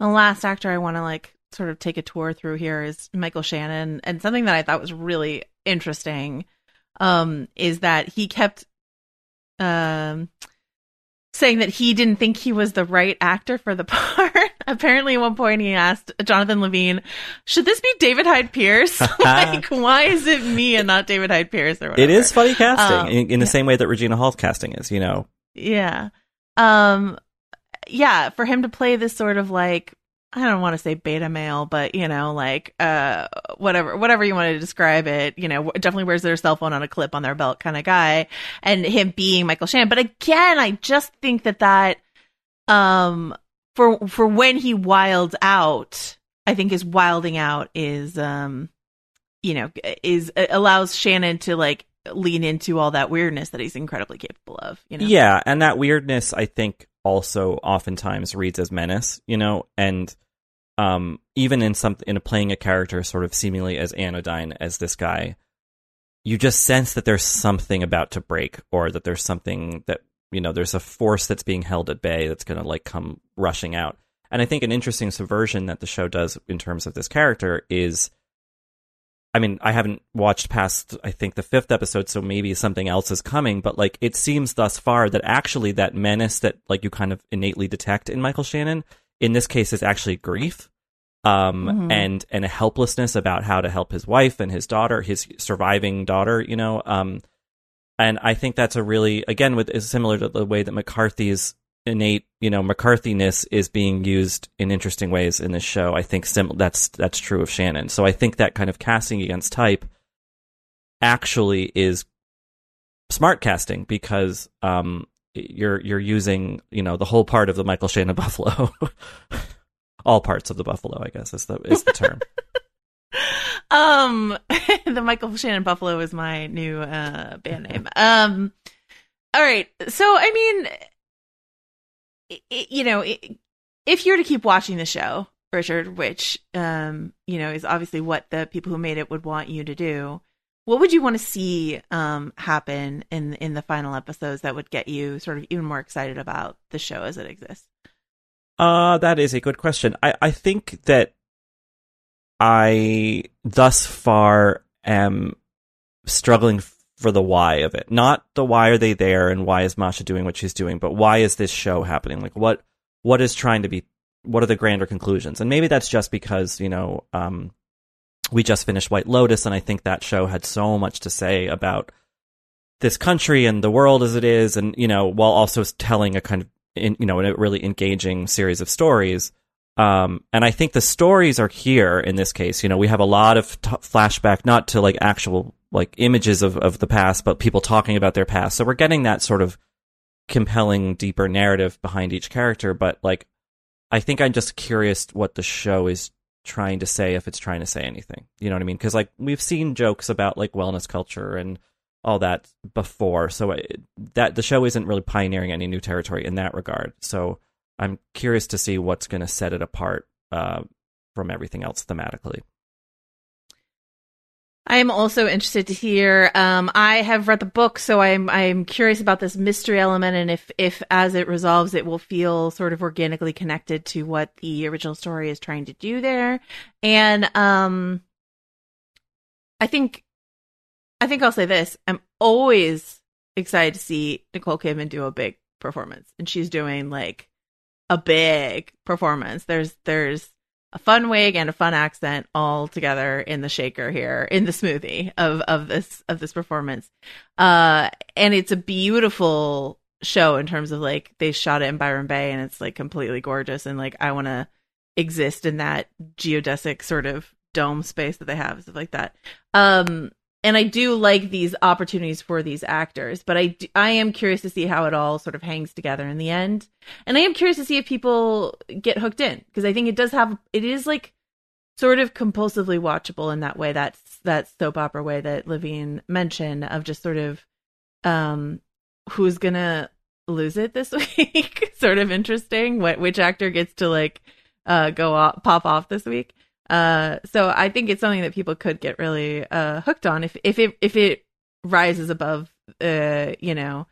The last actor I want to like sort of take a tour through here is Michael Shannon, and something that I thought was really interesting um, is that he kept um, saying that he didn't think he was the right actor for the part. Apparently, at one point, he asked Jonathan Levine, "Should this be David Hyde Pierce? like, why is it me and not David Hyde Pierce?" Or whatever. It is funny casting Um, in, in the yeah. same way that Regina Hall's casting is. You know, Yeah. Um yeah, for him to play this sort of like I don't want to say beta male, but you know, like uh whatever whatever you want to describe it, you know, definitely wears their cell phone on a clip on their belt kind of guy and him being Michael Shannon. But again, I just think that that um for for when he wilds out, I think his wilding out is um you know, is allows Shannon to like lean into all that weirdness that he's incredibly capable of, you know. Yeah, and that weirdness I think also oftentimes reads as menace, you know, and um even in some in playing a character sort of seemingly as anodyne as this guy, you just sense that there's something about to break or that there's something that you know, there's a force that's being held at bay that's going to like come rushing out. And I think an interesting subversion that the show does in terms of this character is I mean, I haven't watched past I think the fifth episode, so maybe something else is coming, but like it seems thus far that actually that menace that like you kind of innately detect in Michael Shannon, in this case is actually grief. Um Mhm. and and a helplessness about how to help his wife and his daughter, his surviving daughter, you know. Um and I think that's a really again with is similar to the way that McCarthy's innate, you know, McCarthiness is being used in interesting ways in this show. I think sim- that's that's true of Shannon. So I think that kind of casting against type actually is smart casting because um you're you're using, you know, the whole part of the Michael Shannon buffalo. All parts of the buffalo, I guess is the is the term. Um, the Michael Shannon Buffalo is my new uh band name. Um, all right. So I mean, i i you know, i if you were to keep watching the show, Richard, which um, you know, is obviously what the people who made it would want you to do, what would you want to see um happen in in the final episodes that would get you sort of even more excited about the show as it exists? Uh, that is a good question. I, I think that I thus far am struggling for the why of it. Not the why are they there and why is Masha doing what she's doing, but why is this show happening? Like what what is trying to be what are the grander conclusions? And maybe that's just because, you know, um we just finished White Lotus and I think that show had so much to say about this country and the world as it is and you know while also telling a kind of in, you know a really engaging series of stories um, and I think the stories are here in this case. You know, we have a lot of t- flashback, not to like actual like images of, of the past, but people talking about their past. So we're getting that sort of compelling, deeper narrative behind each character. But like, I think I'm just curious what the show is trying to say, if it's trying to say anything. You know what I mean? Because like we've seen jokes about like wellness culture and all that before. So it, that the show isn't really pioneering any new territory in that regard. So I'm curious to see what's going to set it apart uh, from everything else thematically. I'm also interested to hear. Um, I have read the book, so I'm I'm curious about this mystery element, and if if as it resolves, it will feel sort of organically connected to what the original story is trying to do there. And um, I think, I think I'll say this: I'm always excited to see Nicole Kidman do a big performance, and she's doing like a big performance. There's there's a fun wig and a fun accent all together in the shaker here in the smoothie of of this of this performance. Uh and it's a beautiful show in terms of like they shot it in byron bay and it's like completely gorgeous and like i want to exist in that geodesic sort of dome space that they have stuff like that. Um and i do like these opportunities for these actors but I I am curious to see how it all sort of hangs together in the end. And I am curious to see if people get hooked in because I think it does have it is like sort of compulsively watchable in that way that's that soap opera way that Levine mentioned of just sort of um who's gonna lose it this week sort of interesting what which actor gets to like uh go off pop off this week uh so I think it's something that people could get really uh hooked on if if it if it rises above uh you know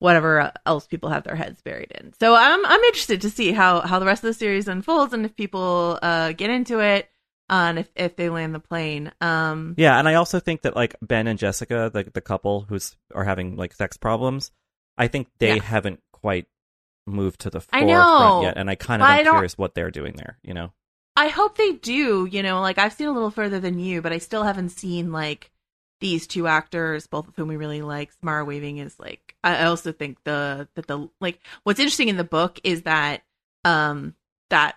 whatever else people have their heads buried in. So I'm I'm interested to see how how the rest of the series unfolds and if people uh get into it uh, and if if they land the plane. Um Yeah, and I also think that like Ben and Jessica, the the couple who's are having like sex problems, I think they Yeah. haven't quite moved to the I forefront know, yet, and I kind of I am curious what they're doing there. You know, I hope they do, you know, like I've seen a little further than you, but I still haven't seen like these two actors, both of whom we really like. Samara Weaving is like I also think the that the like what's interesting in the book is that um that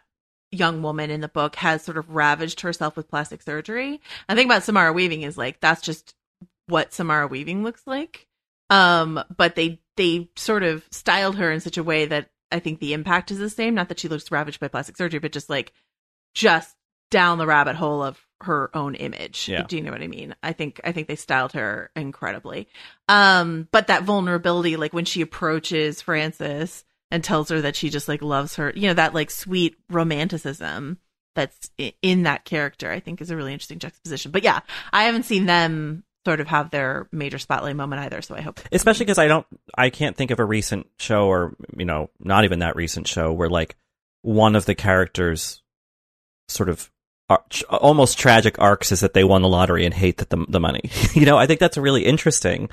young woman in the book has sort of ravaged herself with plastic surgery. I think about Samara Weaving is like that's just what Samara Weaving looks like. Um, but they they sort of styled her in such a way that I think the impact is the same. Not that she looks ravaged by plastic surgery, but just like just down the rabbit hole of her own image. Yeah. Do you know what I mean? I think I think they styled her incredibly. Um, but that vulnerability, like when she approaches Frances and tells her that she just like loves her, you know, that like sweet romanticism that's in that character, I think is a really interesting juxtaposition. But yeah, I haven't seen them sort of have their major spotlight moment either, so I hope especially because I don't, I can't think of a recent show or you know, not even that recent show where like one of the characters sort of almost tragic arcs is that they won the lottery and hate that the the money. you know, I think that's really interesting.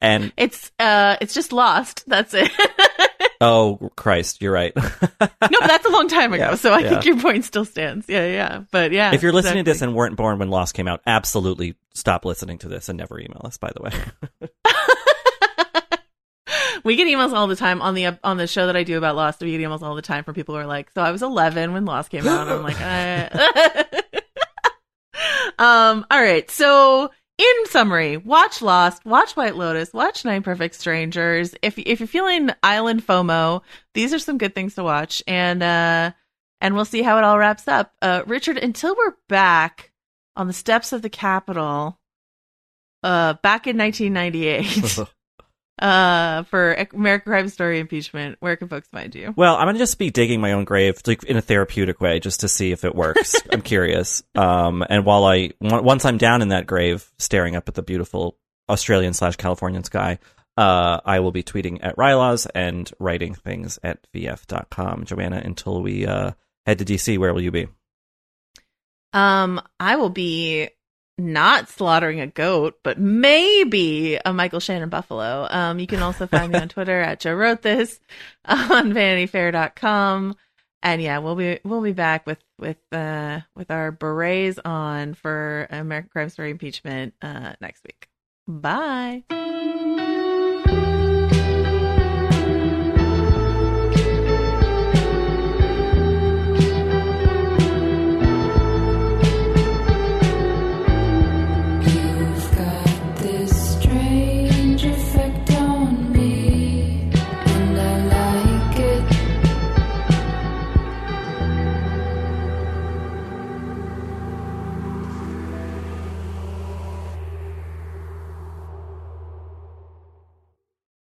And it's uh it's just lost. That's it. oh Christ, you're right. no, but that's a long time ago, Yeah, so I yeah. think your point still stands. Yeah, yeah. But yeah. if you're listening to this and weren't born when Lost came out, absolutely stop listening to this and never email us. By the way, we get emails all the time on the on the show that I do about Lost. We get emails all the time from people who are like, "So I was 11 when Lost came out." I'm like, uh... um. All right. So in summary, watch Lost, watch White Lotus, watch Nine Perfect Strangers. If if you're feeling island FOMO, these are some good things to watch, and uh, and we'll see how it all wraps up. Uh, Richard, until we're back on the steps of the Capitol, uh, back in 1998 uh for American Crime Story impeachment, where can folks find you? well, I'm gonna just be digging my own grave, like in a therapeutic way, just to see if it works. I'm curious. Um, and while I once I'm down in that grave, staring up at the beautiful Australian slash Californian sky, uh, I will be tweeting at rilaws and writing things at vf.com. Joanna, until we uh head to DC, where will you be? Um, I will be not slaughtering a goat, but maybe a Michael Shannon buffalo. Um, you can also find me on Twitter at Joe wrote this on vanityfair.com. And yeah, we'll be we'll be back with with uh with our berets on for American Crime Story impeachment uh next week. Bye.